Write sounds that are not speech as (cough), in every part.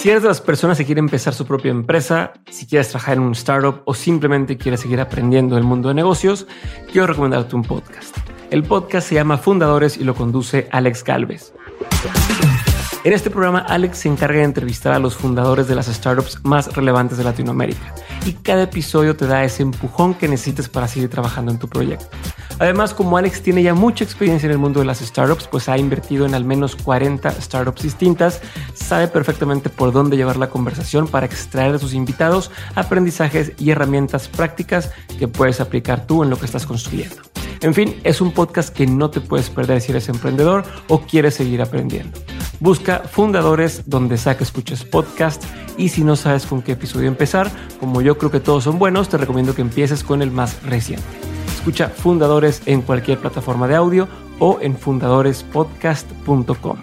Si eres de las personas que quieren empezar su propia empresa, si quieres trabajar en un startup o simplemente quieres seguir aprendiendo el mundo de negocios, quiero recomendarte un podcast. El podcast se llama Fundadores y lo conduce Alex Galvez. En este programa, Alex se encarga de entrevistar a los fundadores de las startups más relevantes de Latinoamérica y cada episodio te da ese empujón que necesites para seguir trabajando en tu proyecto. Además, como Alex tiene ya mucha experiencia en el mundo de las startups, pues ha invertido en al menos 40 startups distintas, sabe perfectamente por dónde llevar la conversación para extraer de sus invitados aprendizajes y herramientas prácticas que puedes aplicar tú en lo que estás construyendo. En fin, es un podcast que no te puedes perder si eres emprendedor o quieres seguir aprendiendo. Busca fundadores donde saques escuches podcast y si no sabes con qué episodio empezar, como yo creo que todos son buenos, te recomiendo que empieces con el más reciente. Escucha Fundadores en cualquier plataforma de audio o en fundadorespodcast.com.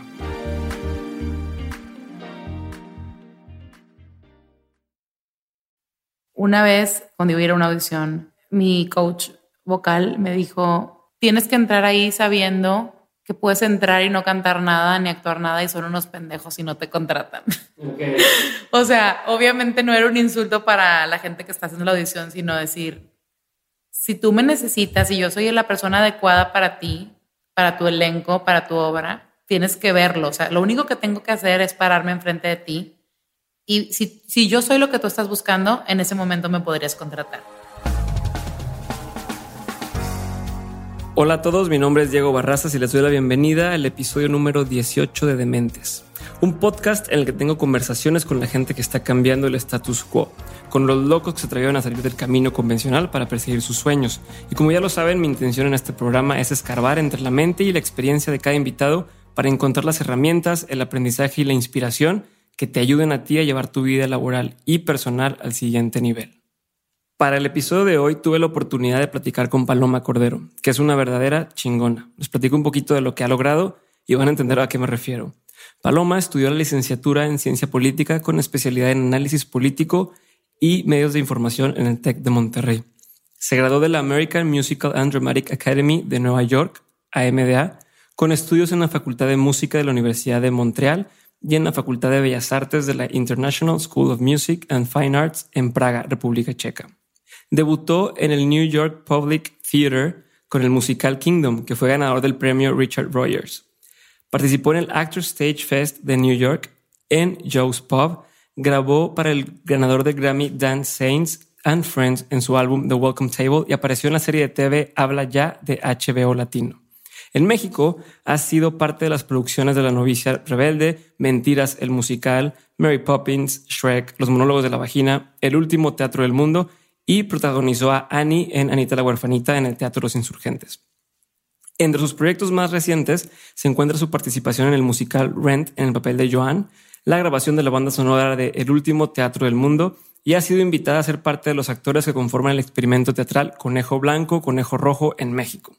Una vez, cuando iba a ir a una audición, mi coach vocal me dijo, tienes que entrar ahí sabiendo que puedes entrar y no cantar nada ni actuar nada y son unos pendejos y no te contratan. (laughs) o sea, obviamente no era un insulto para la gente que está haciendo la audición, sino decir, si tú me necesitas y yo soy la persona adecuada para ti, para tu elenco, para tu obra, tienes que verlo. O sea, lo único que tengo que hacer es pararme enfrente de ti y si, si yo soy lo que tú estás buscando, en ese momento me podrías contratar. Hola a todos, mi nombre es Diego Barrazas y les doy la bienvenida al episodio número 18 de Dementes, un podcast en el que tengo conversaciones con la gente que está cambiando el status quo, con los locos que se atrevieron a salir del camino convencional para perseguir sus sueños. Y como ya lo saben, mi intención en este programa es escarbar entre la mente y la experiencia de cada invitado para encontrar las herramientas, el aprendizaje y la inspiración que te ayuden a ti a llevar tu vida laboral y personal al siguiente nivel. Para el episodio de hoy tuve la oportunidad de platicar con Paloma Cordero, que es una verdadera chingona. Les platico un poquito de lo que ha logrado y van a entender a qué me refiero. Paloma estudió la licenciatura en ciencia política con especialidad en análisis político y medios de información en el TEC de Monterrey. Se graduó de la American Musical and Dramatic Academy de Nueva York, AMDA, con estudios en la Facultad de Música de la Universidad de Montreal y en la Facultad de Bellas Artes de la International School of Music and Fine Arts en Praga, República Checa. Debutó en el New York Public Theater con el musical Kingdom, que fue ganador del premio Richard Rogers. Participó en el Actors Stage Fest de New York, en Joe's Pub, grabó para el ganador del Grammy Dan Saints and Friends en su álbum The Welcome Table y apareció en la serie de TV Habla Ya de HBO Latino. En México ha sido parte de las producciones de La novicia rebelde, Mentiras, el musical, Mary Poppins, Shrek, Los monólogos de la vagina, El último teatro del mundo y protagonizó a Annie en Anita la huerfanita en el Teatro Los Insurgentes. Entre sus proyectos más recientes se encuentra su participación en el musical Rent en el papel de Joan, la grabación de la banda sonora de El último teatro del mundo y ha sido invitada a ser parte de los actores que conforman el experimento teatral Conejo Blanco, Conejo Rojo en México.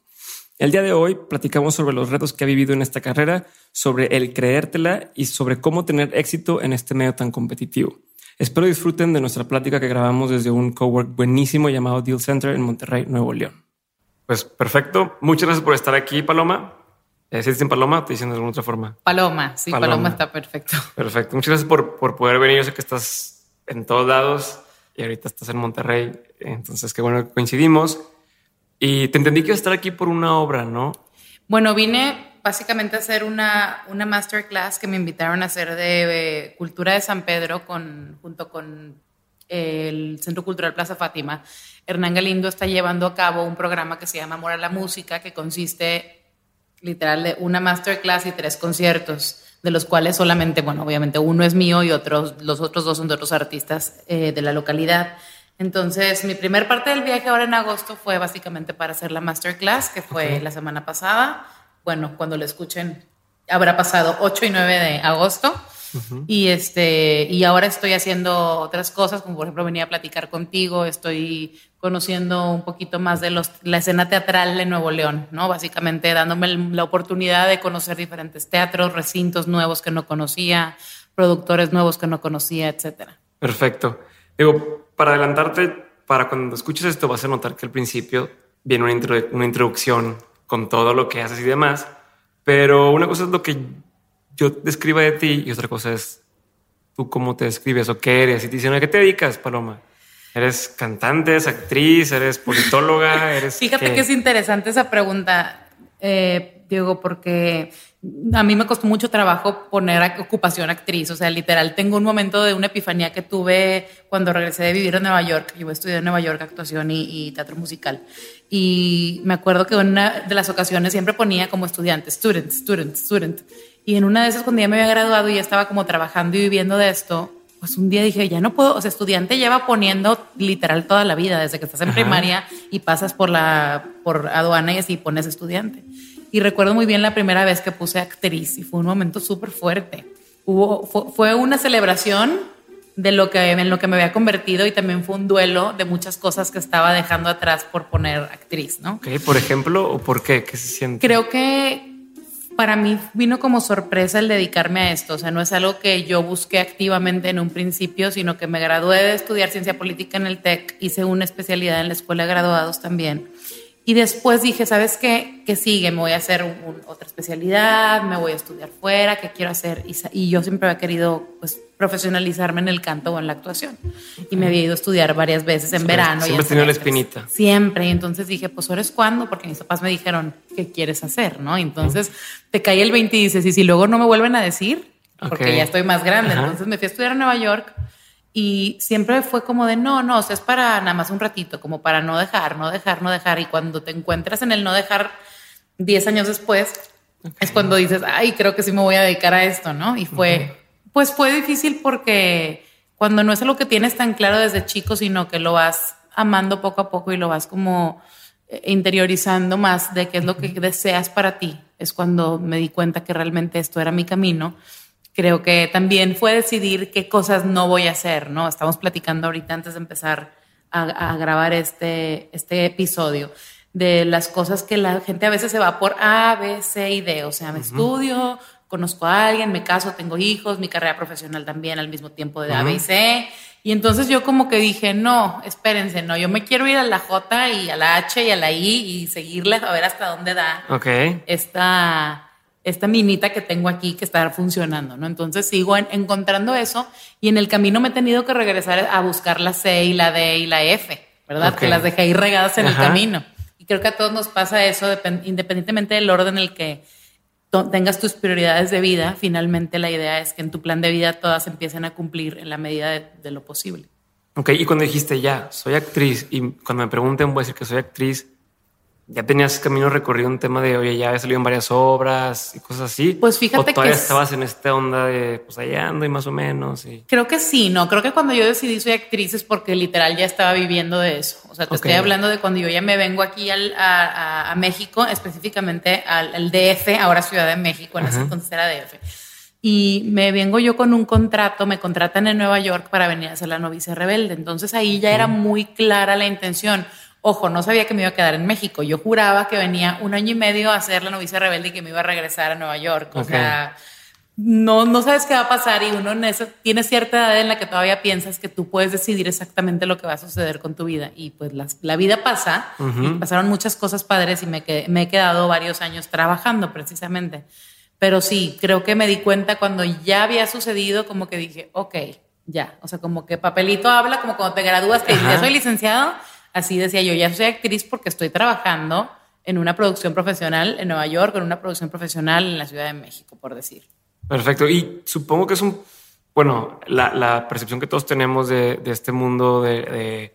El día de hoy platicamos sobre los retos que ha vivido en esta carrera, sobre el creértela y sobre cómo tener éxito en este medio tan competitivo. Espero disfruten de nuestra plática que grabamos desde un cowork buenísimo llamado Deal Center en Monterrey, Nuevo León. Pues perfecto. Muchas gracias por estar aquí, Paloma. Eh, ¿Se dicen Paloma te dicen de alguna otra forma? Paloma, sí, Paloma, está perfecto. (laughs) Perfecto. Muchas gracias por, por poder venir. Yo sé que estás en todos lados y ahorita estás en Monterrey. Entonces, qué bueno que coincidimos. Y te entendí que ibas a estar aquí por una obra, ¿no? Bueno, vine básicamente hacer una, una masterclass que me invitaron a hacer de cultura de San Pedro con, junto con el Centro Cultural Plaza Fátima. Hernán Galindo está llevando a cabo un programa que se llama Amor a la Música, que consiste literal de una masterclass y tres conciertos, de los cuales solamente, bueno, obviamente uno es mío y otros, los otros dos son de otros artistas eh, de la localidad. Entonces, mi primer parte del viaje ahora en agosto fue básicamente para hacer la masterclass, que fue la semana pasada bueno, cuando lo escuchen, habrá pasado 8 y 9 de agosto. Y este, y ahora estoy haciendo otras cosas, como por ejemplo venir a platicar contigo, estoy conociendo un poquito más de los, la escena teatral de Nuevo León, ¿no? Básicamente dándome la oportunidad de conocer diferentes teatros, recintos nuevos que no conocía, productores nuevos que no conocía, etcétera. Perfecto. Digo, para adelantarte, para cuando escuches esto vas a notar que al principio viene una, una introducción con todo lo que haces y demás. Pero una cosa es lo que yo describa de ti y otra cosa es ¿tú cómo te describes o qué eres? Y te dicen, ¿a qué te dedicas, Paloma? ¿Eres cantante, eres actriz, eres politóloga? (laughs) Eres Fíjate que es interesante esa pregunta, eh, Diego, porque a mí me costó mucho trabajo poner ocupación actriz. O sea, literal, tengo un momento de una epifanía que tuve cuando regresé de vivir en Nueva York. Yo estudié en Nueva York actuación y, teatro musical. Y me acuerdo que una de las ocasiones siempre ponía como estudiante, student, student, student. Y en una de esas, cuando ya me había graduado y ya estaba como trabajando y viviendo de esto, pues un día dije, ya no puedo, o sea, estudiante lleva poniendo literal toda la vida, desde que estás en primaria y pasas por la por aduana y así pones estudiante. Y recuerdo muy bien la primera vez que puse actriz y fue un momento súper fuerte. Hubo, fue, una celebración de lo que, en lo que me había convertido y también fue un duelo de muchas cosas que estaba dejando atrás por poner actriz, ¿no? Okay, por ejemplo, ¿o por qué? ¿Qué se siente? Creo que para mí vino como sorpresa el dedicarme a esto. O sea, no es algo que yo busqué activamente en un principio, sino que me gradué de estudiar ciencia política en el TEC, hice una especialidad en la escuela de graduados también. Y después dije, ¿sabes qué? ¿Qué sigue? Me voy a hacer otra especialidad, me voy a estudiar fuera, ¿qué quiero hacer? Y, yo siempre había querido pues, profesionalizarme en el canto o en la actuación. Y me había ido a estudiar varias veces en verano. Siempre tenía la espinita. Siempre. Y entonces dije, pues ahora es cuándo, porque mis papás me dijeron, ¿qué quieres hacer? ¿no? entonces te caí el 20 y dices, y si luego no me vuelven a decir, porque ya estoy más grande. Entonces me fui a estudiar a Nueva York y siempre fue como de no, no, o sea, es para nada más un ratito, como para no dejar, no dejar, no dejar. Y cuando te encuentras en el no dejar 10 años después, es cuando dices, ay, creo que sí me voy a dedicar a esto, ¿no? Y fue, pues fue difícil porque cuando no es algo que tienes tan claro desde chico, sino que lo vas amando poco a poco y lo vas como eh, interiorizando más de qué es lo que deseas para ti, es cuando me di cuenta que realmente esto era mi camino creo que también fue decidir qué cosas no voy a hacer, ¿no? Estamos platicando ahorita antes de empezar a, grabar este, este episodio de las cosas que la gente a veces se va por A, B, C y D, o sea, me estudio, conozco a alguien, me caso, tengo hijos, mi carrera profesional también al mismo tiempo de A, B y C. Y entonces yo como que dije, no, espérense, no, yo me quiero ir a la J y a la H y a la I y seguirle a ver hasta dónde da okay. esta esta minita que tengo aquí que está funcionando, ¿no? Entonces sigo encontrando eso y en el camino me he tenido que regresar a buscar la C y la D y la F, ¿verdad? Que las dejé ahí regadas en el camino. Y creo que a todos nos pasa eso, independientemente del orden en el que tengas tus prioridades de vida, finalmente la idea es que en tu plan de vida todas empiecen a cumplir en la medida de, de lo posible. Ok, y cuando dijiste ya, soy actriz, y cuando me pregunten voy a decir que soy actriz, ya tenías camino recorrido un tema de, oye, ya había salido en varias obras y cosas así. Pues fíjate ¿O todavía estabas en esta onda de, pues allá ando y más o menos. Y... Creo que sí, no. Creo que cuando yo decidí soy actriz es porque literal ya estaba viviendo de eso. O sea, te estoy hablando de cuando yo ya me vengo aquí al, a, México, específicamente al, DF, ahora Ciudad de México, en ese entonces era DF. Y me vengo yo con un contrato, me contratan en Nueva York para venir a hacer la novicia rebelde. Entonces ahí ya era muy clara la intención Ojo, no sabía que me iba a quedar en México. Yo juraba que venía un año y medio a hacer la novicia rebelde y que me iba a regresar a Nueva York. O sea, no, no sabes qué va a pasar y uno en eso, tiene cierta edad en la que todavía piensas que tú puedes decidir exactamente lo que va a suceder con tu vida. Y pues la, vida pasa, pasaron muchas cosas padres y me, me he quedado varios años trabajando precisamente. Pero sí, creo que me di cuenta cuando ya había sucedido, como que dije, ok, ya. O sea, como que papelito habla, como cuando te gradúas, que ya soy licenciado Así decía yo, ya soy actriz porque estoy trabajando en una producción profesional en Nueva York, en una producción profesional en la Ciudad de México, por decir. Perfecto. Y supongo que es un, bueno, la, percepción que todos tenemos de, este mundo de,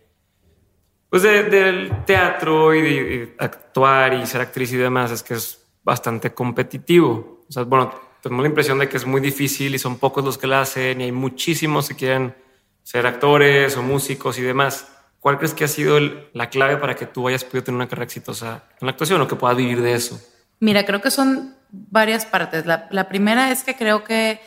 pues del teatro y de, actuar y ser actriz y demás es que es bastante competitivo. O sea, bueno, tenemos la impresión de que es muy difícil y son pocos los que la hacen y hay muchísimos que quieren ser actores o músicos y demás. ¿Cuál crees que ha sido la clave para que tú hayas podido tener una carrera exitosa en la actuación o que puedas vivir de eso? Mira, creo que son varias partes. La, primera es que creo que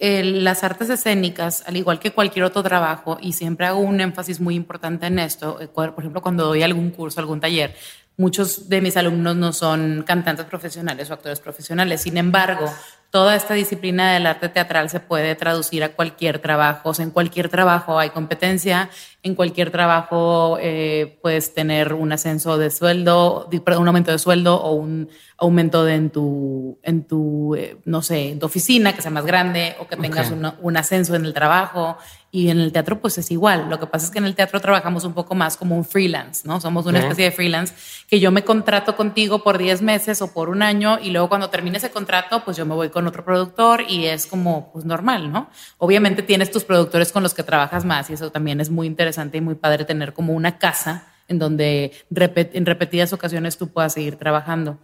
eh, las artes escénicas, al igual que cualquier otro trabajo, y siempre hago un énfasis muy importante en esto, eh, por ejemplo, cuando doy algún curso, algún taller, muchos de mis alumnos no son cantantes profesionales o actores profesionales. Sin embargo, toda esta disciplina del arte teatral se puede traducir a cualquier trabajo. O sea, en cualquier trabajo hay competencia, En cualquier trabajo eh, puedes tener un ascenso de sueldo, un aumento de sueldo o un aumento de en tu, en tu eh, no sé, en tu oficina, que sea más grande o que tengas un ascenso en el trabajo. Y en el teatro pues es igual. Lo que pasa es que en el teatro trabajamos un poco más como un freelance, ¿no? Somos una especie de freelance que yo me contrato contigo por 10 meses o por un año y luego cuando termine ese contrato pues yo me voy con otro productor y es como pues normal, ¿no? Obviamente tienes tus productores con los que trabajas más y eso también es muy interesante y muy padre tener como una casa en donde en repetidas ocasiones tú puedas seguir trabajando.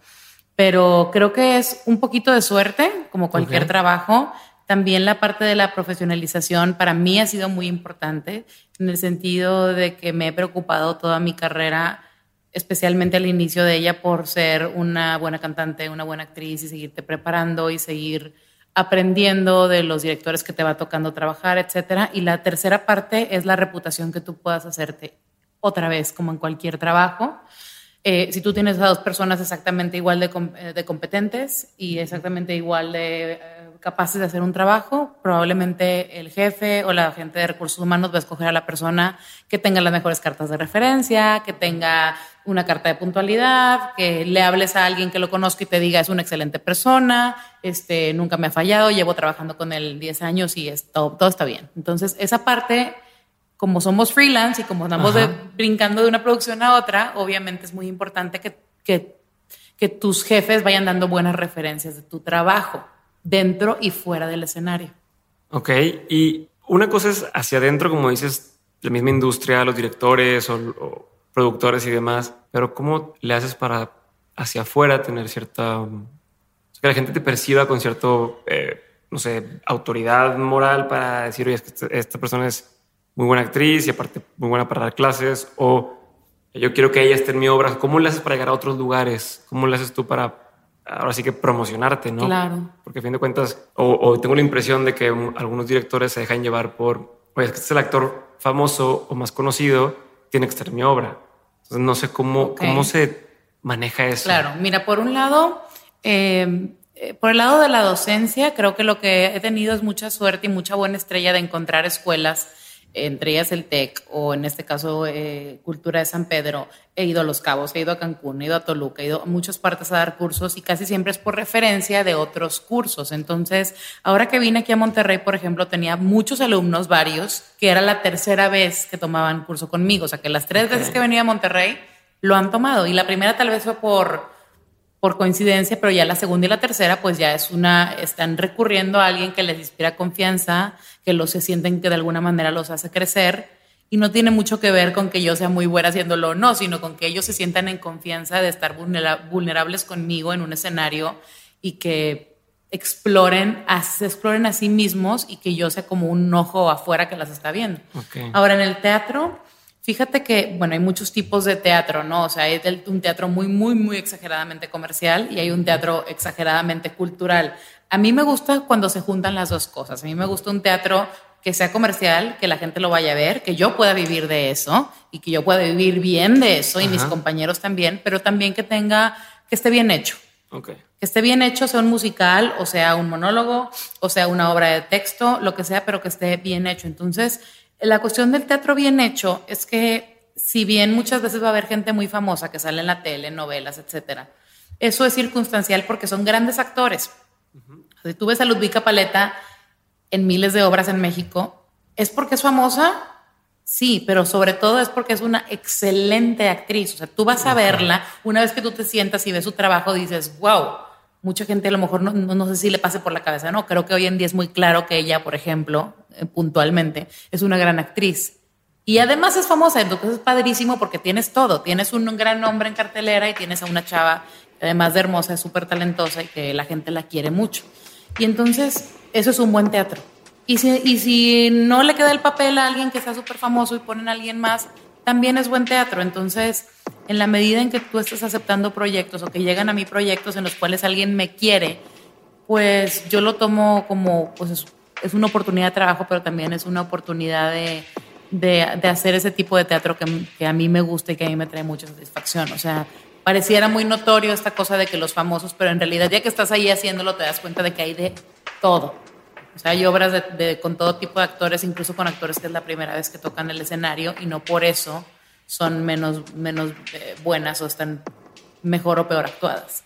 Pero creo que es un poquito de suerte, como cualquier trabajo. También la parte de la profesionalización para mí ha sido muy importante en el sentido de que me he preocupado toda mi carrera, especialmente al inicio de ella, por ser una buena cantante, una buena actriz y seguirte preparando y seguir aprendiendo de los directores que te va tocando trabajar, etcétera. Y la tercera parte es la reputación que tú puedas hacerte otra vez, como en cualquier trabajo. Eh, si tú tienes a dos personas exactamente igual de, eh, de competentes y exactamente igual de capaces de hacer un trabajo, probablemente el jefe o la gente de recursos humanos va a escoger a la persona que tenga las mejores cartas de referencia, que tenga una carta de puntualidad, que le hables a alguien que lo conozca y te diga es una excelente persona, este, nunca me ha fallado, llevo trabajando con él 10 años y todo está bien. Entonces, esa parte como somos freelance y como andamos brincando de una producción a otra, obviamente es muy importante que, que, que, tus jefes vayan dando buenas referencias de tu trabajo dentro y fuera del escenario. Ok, y una cosa es hacia adentro, como dices, la misma industria, los directores o, productores y demás, pero ¿cómo le haces para hacia afuera tener cierta... que la gente te perciba con cierto, eh, no sé, autoridad moral para decir, oye, es que esta persona es muy buena actriz y aparte muy buena para dar clases, o yo quiero que ella esté en mi obra. ¿Cómo le haces para llegar a otros lugares? ¿Cómo le haces tú para ahora sí que promocionarte, no? Claro. Porque a fin de cuentas, o, tengo la impresión de que algunos directores se dejan llevar por, oye, es que este es el actor famoso o más conocido, tiene que estar en mi obra. Entonces no sé cómo, cómo se maneja eso. Claro, mira, por un lado, eh, eh, por el lado de la docencia, creo que lo que he tenido es mucha suerte y mucha buena estrella de encontrar escuelas entre ellas el TEC o en este caso eh, Cultura de San Pedro, he ido a Los Cabos, he ido a Cancún, he ido a Toluca, he ido a muchas partes a dar cursos y casi siempre es por referencia de otros cursos. Entonces, ahora que vine aquí a Monterrey, por ejemplo, tenía muchos alumnos, varios, que era la tercera vez que tomaban curso conmigo, o sea que las tres veces que venía a Monterrey lo han tomado. Y la primera tal vez fue por por coincidencia, pero ya la segunda y la tercera, pues ya es una, están recurriendo a alguien que les inspira confianza, que los se sienten que de alguna manera los hace crecer y no tiene mucho que ver con que yo sea muy buena haciéndolo o no, sino con que ellos se sientan en confianza de estar vulnerables conmigo en un escenario y que exploren, se exploren a sí mismos y que yo sea como un ojo afuera que las está viendo. Ahora en el teatro, Fíjate que, bueno, hay muchos tipos de teatro, ¿no? O sea, hay un teatro muy, muy, muy exageradamente comercial y hay un teatro exageradamente cultural. A mí me gusta cuando se juntan las dos cosas. A mí me gusta un teatro que sea comercial, que la gente lo vaya a ver, que yo pueda vivir de eso y que yo pueda vivir bien de eso y mis compañeros también, pero también que tenga, que esté bien hecho. Okay. Que esté bien hecho, sea un musical, o sea un monólogo, o sea una obra de texto, lo que sea, pero que esté bien hecho. Entonces, la cuestión del teatro bien hecho es que si bien muchas veces va a haber gente muy famosa que sale en la tele, novelas, etcétera, eso es circunstancial porque son grandes actores. Si tú ves a Ludwika Paleta en miles de obras en México, ¿es porque es famosa? Sí, pero sobre todo es porque es una excelente actriz. O sea, tú vas a verla, una vez que tú te sientas y ves su trabajo, dices, wow, mucha gente a lo mejor no, no, sé si le pase por la cabeza, no, creo que hoy en día es muy claro que ella, por ejemplo, eh, puntualmente, es una gran actriz. Y además es famosa, entonces es padrísimo porque tienes todo, tienes un gran nombre en cartelera y tienes a una chava además de hermosa, es súper talentosa y que la gente la quiere mucho. Y entonces eso es un buen teatro. Y si, y si no le queda el papel a alguien que está súper famoso y ponen a alguien más, también es buen teatro. Entonces, en la medida en que tú estás aceptando proyectos o que llegan a mí proyectos en los cuales alguien me quiere, pues yo lo tomo como, pues es, una oportunidad de trabajo, pero también es una oportunidad de, de, hacer ese tipo de teatro que, que, a mí me gusta y que a mí me trae mucha satisfacción. O sea, pareciera muy notorio esta cosa de que los famosos, pero en realidad ya que estás ahí haciéndolo te das cuenta de que hay de todo. O sea, hay obras de, con todo tipo de actores, incluso con actores que es la primera vez que tocan el escenario y no por eso son menos, menos eh, buenas o están mejor o peor actuadas.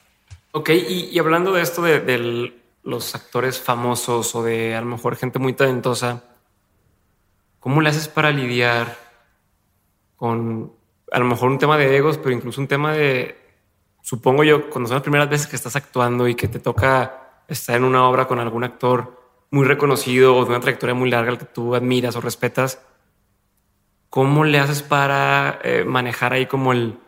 Ok, y, hablando de esto de, los actores famosos o de a lo mejor gente muy talentosa, ¿cómo le haces para lidiar con a lo mejor un tema de egos, pero incluso un tema de, supongo yo, cuando son las primeras veces que estás actuando y que te toca estar en una obra con algún actor muy reconocido o de una trayectoria muy larga al que tú admiras o respetas, ¿cómo le haces para eh, manejar ahí como el,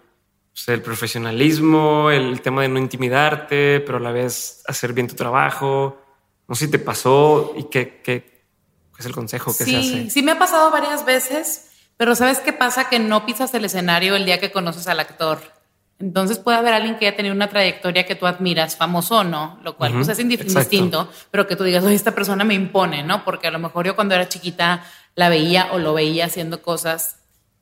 el profesionalismo, el tema de no intimidarte, pero a la vez hacer bien tu trabajo? No sé si te pasó y qué, qué, es el consejo que se hace. Sí, me ha pasado varias veces, pero ¿sabes qué pasa? Que no pisas el escenario el día que conoces al actor. Entonces puede haber alguien que haya tenido una trayectoria que tú admiras, famoso o no, lo cual pues, es indistinto, pero que tú digas, oye, esta persona me impone, ¿no? Porque a lo mejor yo cuando era chiquita la veía o lo veía haciendo cosas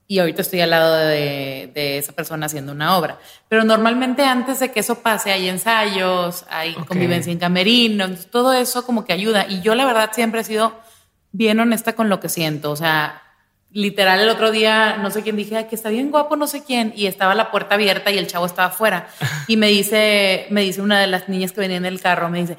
y ahorita estoy al lado de, esa persona haciendo una obra. Pero normalmente antes de que eso pase hay ensayos, hay convivencia en camerino, todo eso como que ayuda. Y yo la verdad siempre he sido bien honesta con lo que siento, o sea, literal el otro día, no sé quién dije, que está bien guapo, no sé quién, y estaba la puerta abierta y el chavo estaba afuera. Y me dice, me dice una de las niñas que venía en el carro, me dice,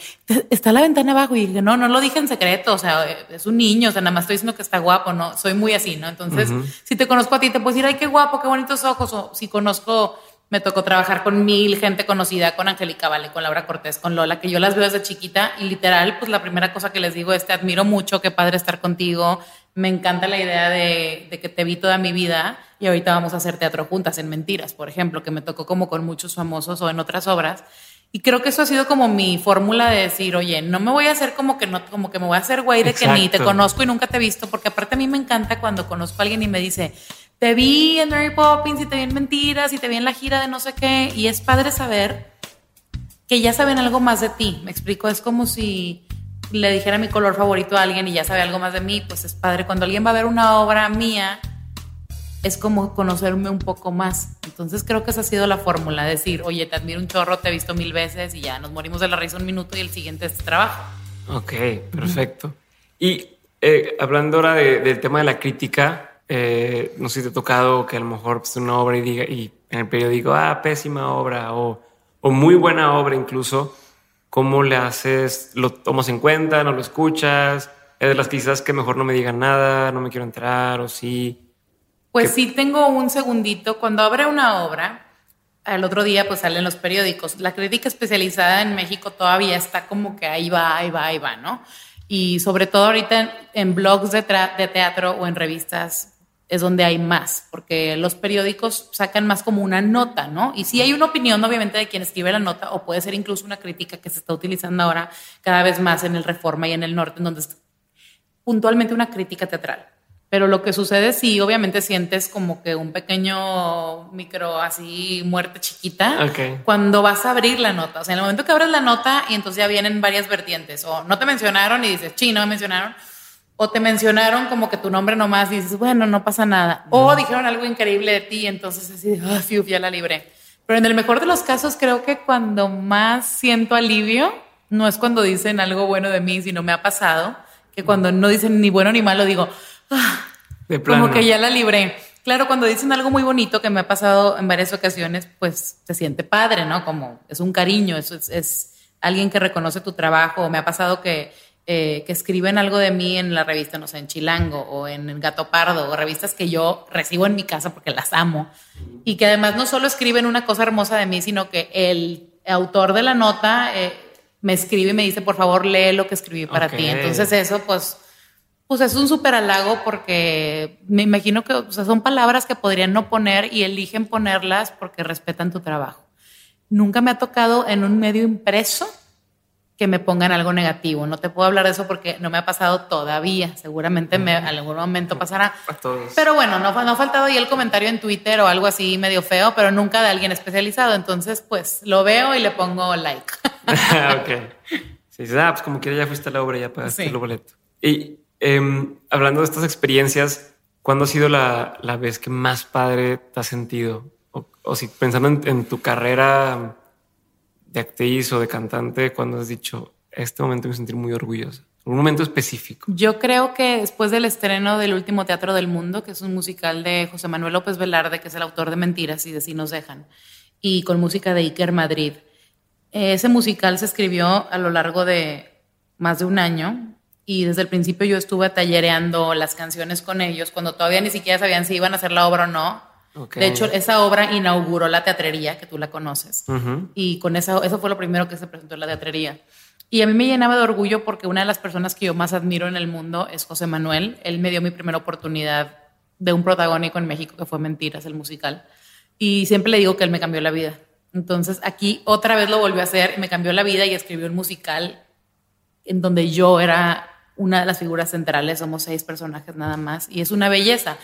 está la ventana abajo. Y dije, no, no lo dije en secreto, o sea, es un niño, o sea, nada más estoy diciendo que está guapo, no, soy muy así, ¿no? Entonces, si te conozco a ti, te puedo decir, ay, qué guapo, qué bonitos ojos, o si conozco me tocó trabajar con mil gente conocida, con Angélica Vale, con Laura Cortés, con Lola, que yo las veo desde chiquita y literal, pues la primera cosa que les digo es te admiro mucho, qué padre estar contigo, me encanta la idea de, que te vi toda mi vida y ahorita vamos a hacer teatro juntas en Mentiras, por ejemplo, que me tocó como con muchos famosos o en otras obras. Y creo que eso ha sido como mi fórmula de decir, oye, no me voy a hacer como que no, como que me voy a hacer güey de que ni te conozco y nunca te he visto, porque aparte a mí me encanta cuando conozco a alguien y me dice, te vi en Mary Poppins y te vi en Mentiras y te vi en la gira de no sé qué. Y es padre saber que ya saben algo más de ti. Me explico, es como si le dijera mi color favorito a alguien y ya sabe algo más de mí. Pues es padre. Cuando alguien va a ver una obra mía, es como conocerme un poco más. Entonces creo que esa ha sido la fórmula, decir, oye, te admiro un chorro, te he visto mil veces y ya nos morimos de la risa un minuto y el siguiente es trabajo. Ok, perfecto. Y eh, hablando ahora del tema de la crítica, eh, no sé si te ha tocado que a lo mejor pues, una obra y diga, y en el periódico, ah, pésima obra o, o muy buena obra incluso, ¿cómo le haces? ¿Lo tomas en cuenta? ¿No lo escuchas? ¿Es de las quizás que mejor no me digan nada, no me quiero enterar o sí? Pues sí, tengo un segundito. Cuando abre una obra, al otro día pues salen los periódicos. La crítica especializada en México todavía está como que ahí va, ahí va, ahí va, ¿no? Y sobre todo ahorita en, blogs de, de, teatro o en revistas es donde hay más, porque los periódicos sacan más como una nota, ¿no? Y sí hay una opinión, obviamente, de quien escribe la nota, o puede ser incluso una crítica que se está utilizando ahora cada vez más en el Reforma y en el Norte, en donde es puntualmente una crítica teatral. Pero lo que sucede sí, obviamente sientes como que un pequeño micro así muerte chiquita cuando vas a abrir la nota. O sea, en el momento que abres la nota y entonces ya vienen varias vertientes. O no te mencionaron y dices, sí, no me mencionaron o te mencionaron como que tu nombre nomás y dices, bueno, no pasa nada. O dijeron algo increíble de ti, entonces así, ah, sí, ya la libré. Pero en el mejor de los casos, creo que cuando más siento alivio, no es cuando dicen algo bueno de mí, sino me ha pasado, que cuando no dicen ni bueno ni malo, digo, ah, como que ya la libré. Claro, cuando dicen algo muy bonito que me ha pasado en varias ocasiones, pues se siente padre, ¿no? Como es un cariño, es, es alguien que reconoce tu trabajo. Me ha pasado que eh, que escriben algo de mí en la revista, no sé, en Chilango o en Gato Pardo, o revistas que yo recibo en mi casa porque las amo, y que además no solo escriben una cosa hermosa de mí, sino que el autor de la nota eh, me escribe y me dice, por favor, lee lo que escribí para ti. Entonces eso, pues, pues es un súper halago porque me imagino que son palabras que podrían no poner y eligen ponerlas porque respetan tu trabajo. Nunca me ha tocado en un medio impreso que me pongan algo negativo. No te puedo hablar de eso porque no me ha pasado todavía. Seguramente me, en algún momento pasará. Pero bueno, no, no ha faltado ahí el comentario en Twitter o algo así medio feo, pero nunca de alguien especializado. Entonces, pues lo veo y le pongo like. (laughs) ok. Sí, ah, pues como quiera ya fuiste a la obra, ya pagaste el boleto. Y em, hablando de estas experiencias, ¿cuándo ha sido la, la, vez que más padre te has sentido? O, si pensando en tu carrera de actriz o de cantante cuando has dicho, este momento me sentir muy orgullosa? Un momento específico. Yo creo que después del estreno del último Teatro del Mundo, que es un musical de José Manuel López Velarde, que es el autor de Mentiras y de Si nos dejan, y con música de Iker Madrid. Ese musical se escribió a lo largo de más de un año y desde el principio yo estuve tallereando las canciones con ellos cuando todavía ni siquiera sabían si iban a hacer la obra o no. De hecho, esa obra inauguró la teatrería, que tú la conoces. Y con esa, eso fue lo primero que se presentó en la teatrería. Y a mí me llenaba de orgullo porque una de las personas que yo más admiro en el mundo es José Manuel. Él me dio mi primera oportunidad de un protagónico en México que fue Mentiras, el musical. Y siempre le digo que él me cambió la vida. Entonces aquí otra vez lo volvió a hacer y me cambió la vida y escribió un musical en donde yo era una de las figuras centrales, somos seis personajes nada más y es una belleza.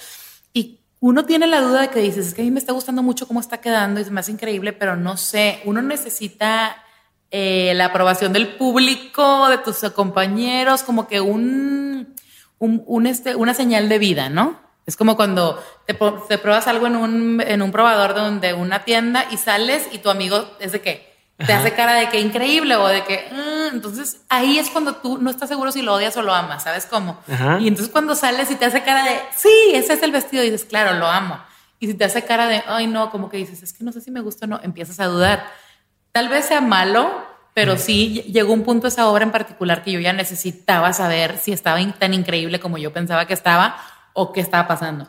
Y uno tiene la duda de que dices, es que a mí me está gustando mucho cómo está quedando y es más increíble, pero no sé, uno necesita eh, la aprobación del público, de tus compañeros, como que un, un, este, una señal de vida, ¿no? Es como cuando te, pruebas algo en un, en un probador de una tienda y sales y tu amigo es de que te hace cara de que increíble o de que mm", entonces ahí es cuando tú no estás seguro si lo odias o lo amas, ¿sabes cómo? Y entonces cuando sales y te hace cara de sí, ese es el vestido y dices, claro, lo amo. Y si te hace cara de ay no, como que dices, es que no sé si me gusta o no, empiezas a dudar. Tal vez sea malo, pero sí llegó un punto esa obra en particular que yo ya necesitaba saber si estaba tan increíble como yo pensaba que estaba o qué estaba pasando.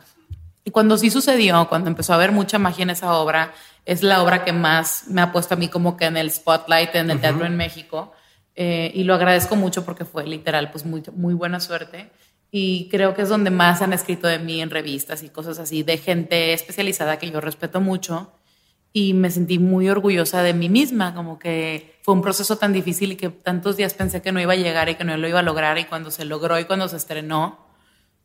Y cuando sí sucedió, cuando empezó a haber mucha magia en esa obra, es la obra que más me ha puesto a mí como que en el spotlight en el teatro en México. Eh, y lo agradezco mucho porque fue literal, pues muy, muy buena suerte. Y creo que es donde más han escrito de mí en revistas y cosas así, de gente especializada que yo respeto mucho. Y me sentí muy orgullosa de mí misma, como que fue un proceso tan difícil y que tantos días pensé que no iba a llegar y que no lo iba a lograr. Y cuando se logró y cuando se estrenó,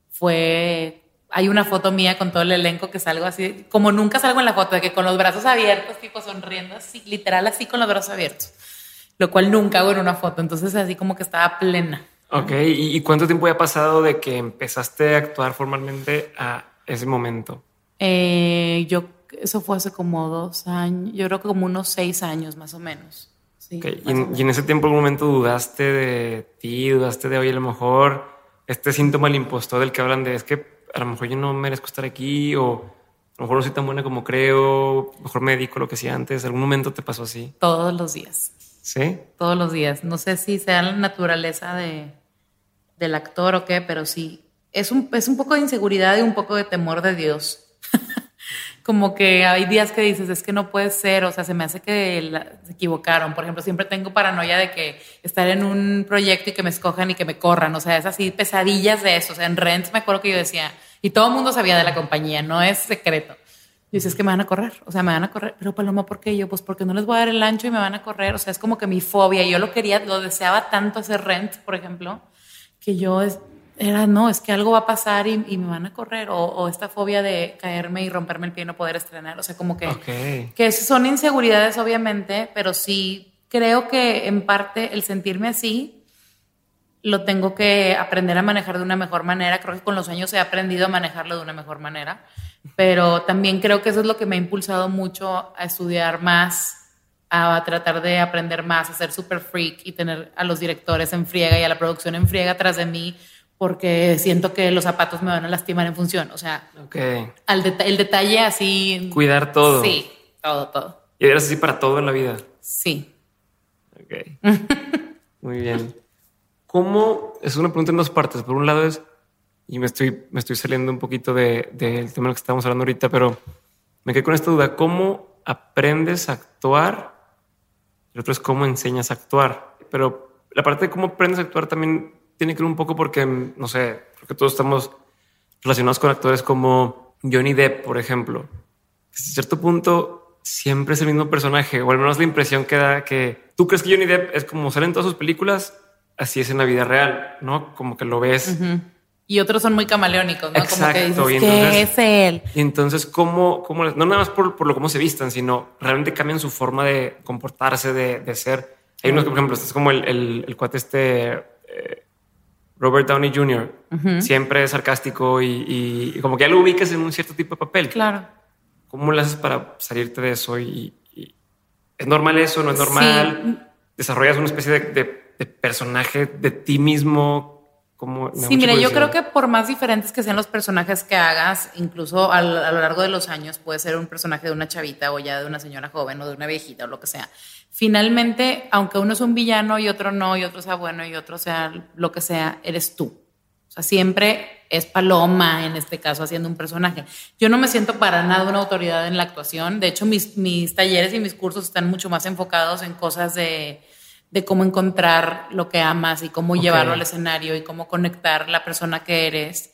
fue hay una foto mía con todo el elenco que salgo así, como nunca salgo en la foto, de que con los brazos abiertos, tipo sonriendo así, literal así con los brazos abiertos, lo cual nunca hago en una foto, entonces así como que estaba plena. Ok, ¿y cuánto tiempo ya ha pasado de que empezaste a actuar formalmente a ese momento? Eh, yo, eso fue hace como dos años, yo creo que como unos seis años más o menos. Sí, ¿Y, en, ¿Y, en, ese tiempo algún momento dudaste de ti, dudaste de, oye, a lo mejor este síntoma del impostor del que hablan de es que a lo mejor yo no merezco estar aquí o a lo mejor no soy tan buena como creo, mejor me dedico a lo que hacía antes. ¿Algún momento te pasó así? Todos los días. ¿Sí? Todos los días. No sé si sea la naturaleza de, del actor o qué, pero sí. Es un, es un poco de inseguridad y un poco de temor de Dios. (laughs) como que hay días que dices, es que no puede ser, o sea, se me hace que se equivocaron. Por ejemplo, siempre tengo paranoia de que estar en un proyecto y que me escojan y que me corran, o sea, es así, pesadillas de eso. En Rent me acuerdo que yo decía, y todo el mundo sabía de la compañía, no es secreto. Y dices, es que me van a correr, o sea, me van a correr, pero Paloma, ¿por qué yo? Pues porque no les voy a dar el ancho y me van a correr, o sea, es como que mi fobia, yo lo quería, lo deseaba tanto hacer Rent, por ejemplo, que yo era, no, es que algo va a pasar y, me van a correr, o, esta fobia de caerme y romperme el pie y no poder estrenar, o sea, como que, que son inseguridades, obviamente, pero sí creo que en parte el sentirme así lo tengo que aprender a manejar de una mejor manera, creo que con los años he aprendido a manejarlo de una mejor manera, pero también creo que eso es lo que me ha impulsado mucho a estudiar más a tratar de aprender más, a ser super freak y tener a los directores en friega y a la producción en friega tras de mí porque siento que los zapatos me van a lastimar en función. O sea, al el detalle así. Cuidar todo. Sí, todo, todo. ¿Y eres así para todo en la vida? Sí. Ok. Muy bien. ¿Cómo? Es una pregunta en dos partes. Por un lado es, y me estoy, me estoy saliendo un poquito del de, tema del que estamos hablando ahorita, pero me quedé con esta duda. ¿Cómo aprendes a actuar? El otro es cómo enseñas a actuar. Pero la parte de cómo aprendes a actuar también tiene que ver un poco porque, no sé, creo que todos estamos relacionados con actores como Johnny Depp, por ejemplo. A cierto punto siempre es el mismo personaje, o al menos la impresión que da que tú crees que Johnny Depp es como sale en todas sus películas, así es en la vida real, ¿no? Como que lo ves. Y otros son muy camaleónicos, ¿no? Exacto. Como que dices, ¿qué es él? Y entonces, ¿cómo, cómo no nada más por, por, lo cómo se vistan, sino realmente cambian su forma de comportarse, de, de ser? Hay unos, por ejemplo, este es como el, el, el cuate este, eh, Robert Downey Jr. siempre es sarcástico y, como que ya lo ubicas en un cierto tipo de papel. Claro. ¿Cómo lo haces para salirte de eso? Y, ¿Es normal eso? ¿No es normal? desarrollas una especie de, personaje de ti mismo. Como sí, mira, yo creo que por más diferentes que sean los personajes que hagas, incluso a, lo largo de los años, puede ser un personaje de una chavita o ya de una señora joven o de una viejita o lo que sea. Finalmente, aunque uno es un villano y otro no, y otro sea bueno y otro sea lo que sea, eres tú. O sea, siempre es Paloma, en este caso, haciendo un personaje. Yo no me siento para nada una autoridad en la actuación. De hecho, mis, mis talleres y mis cursos están mucho más enfocados en cosas de, de cómo encontrar lo que amas y cómo llevarlo al escenario y cómo conectar la persona que eres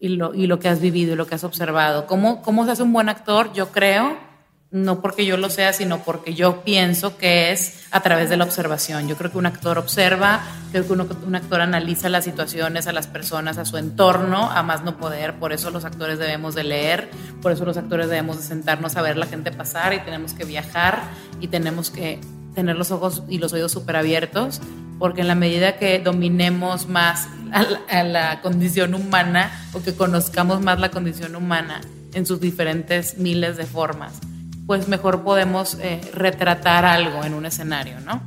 y lo, y lo que has vivido y lo que has observado. ¿Cómo, ¿Cómo se hace un buen actor? Yo creo no porque yo lo sea, sino porque yo pienso que es a través de la observación. Yo creo que un actor observa, creo que un actor analiza las situaciones, a las personas, a su entorno, a más no poder. Por eso los actores debemos de leer, por eso los actores debemos de sentarnos a ver la gente pasar y tenemos que viajar y tenemos que tener los ojos y los oídos súper abiertos, porque en la medida que dominemos más a la condición humana o que conozcamos más la condición humana en sus diferentes miles de formas, pues mejor podemos eh, retratar algo en un escenario, ¿no?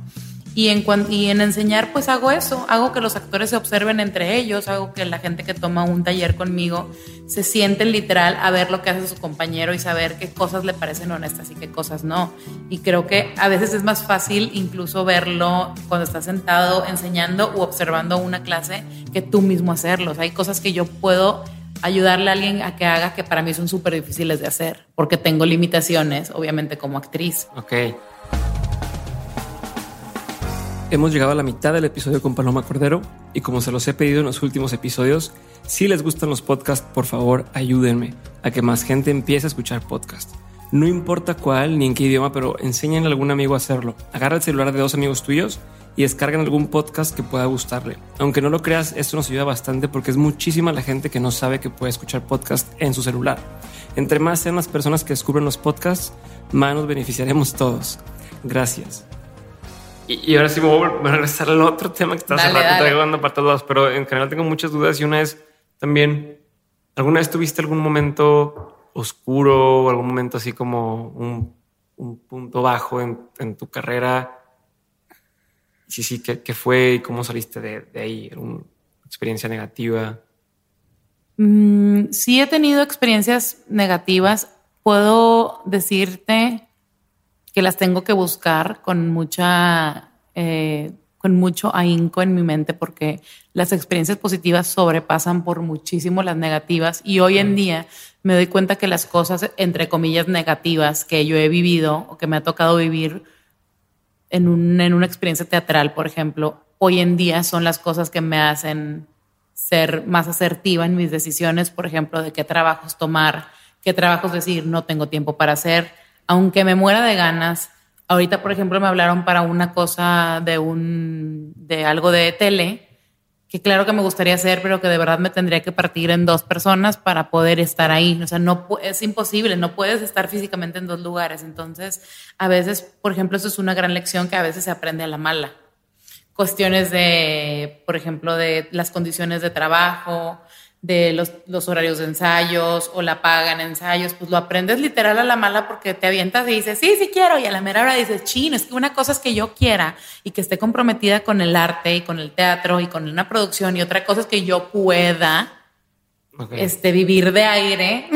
Y en, y en enseñar, pues hago eso, hago que los actores se observen entre ellos, hago que la gente que toma un taller conmigo se siente literal a ver lo que hace su compañero y saber qué cosas le parecen honestas y qué cosas no. Y creo que a veces es más fácil incluso verlo cuando estás sentado enseñando u observando una clase que tú mismo hacerlo. hay cosas que yo puedo ayudarle a alguien a que haga que para mí son súper difíciles de hacer, porque tengo limitaciones, obviamente, como actriz. Ok. Hemos llegado a la mitad del episodio con Paloma Cordero y como se los he pedido en los últimos episodios, si les gustan los podcasts, por favor ayúdenme a que más gente empiece a escuchar podcasts. No importa cuál ni en qué idioma, pero enséñenle a algún amigo a hacerlo. Agarra el celular de dos amigos tuyos y descargan algún podcast que pueda gustarle. Aunque no lo creas, esto nos ayuda bastante porque es muchísima la gente que no sabe que puede escuchar podcast en su celular. Entre más sean las personas que descubren los podcasts, más nos beneficiaremos todos. Gracias. Y, ahora sí me voy a regresar al otro tema que estás hablando para todos, pero en general tengo muchas dudas y una es también, ¿alguna vez tuviste algún momento oscuro o algún momento así como un, punto bajo en, en tu carrera? sí, sí, ¿qué, fue y cómo saliste de, ahí? ¿Una experiencia negativa? Mm, sí he tenido experiencias negativas. Puedo decirte que las tengo que buscar con mucha, eh, con mucho ahínco en mi mente porque las experiencias positivas sobrepasan por muchísimo las negativas y hoy en día me doy cuenta que las cosas, entre comillas, negativas que yo he vivido o que me ha tocado vivir, en, una experiencia teatral, por ejemplo, hoy en día son las cosas que me hacen ser más asertiva en mis decisiones, por ejemplo, de qué trabajos tomar, qué trabajos decir, no tengo tiempo para hacer, aunque me muera de ganas. Ahorita, por ejemplo, me hablaron para una cosa de un de algo de tele que claro que me gustaría hacer, pero que de verdad me tendría que partir en dos personas para poder estar ahí. O sea, no es imposible, no puedes estar físicamente en dos lugares. Entonces, a veces, por ejemplo, eso es una gran lección que a veces se aprende a la mala. Cuestiones de, por ejemplo, de las condiciones de trabajo, de los, los, horarios de ensayos o la paga en ensayos, pues lo aprendes literal a la mala porque te avientas y dices, sí, sí quiero, y a la mera hora dices, chino, es que una cosa es que yo quiera y que esté comprometida con el arte y con el teatro y con una producción y otra cosa es que yo pueda este, vivir de aire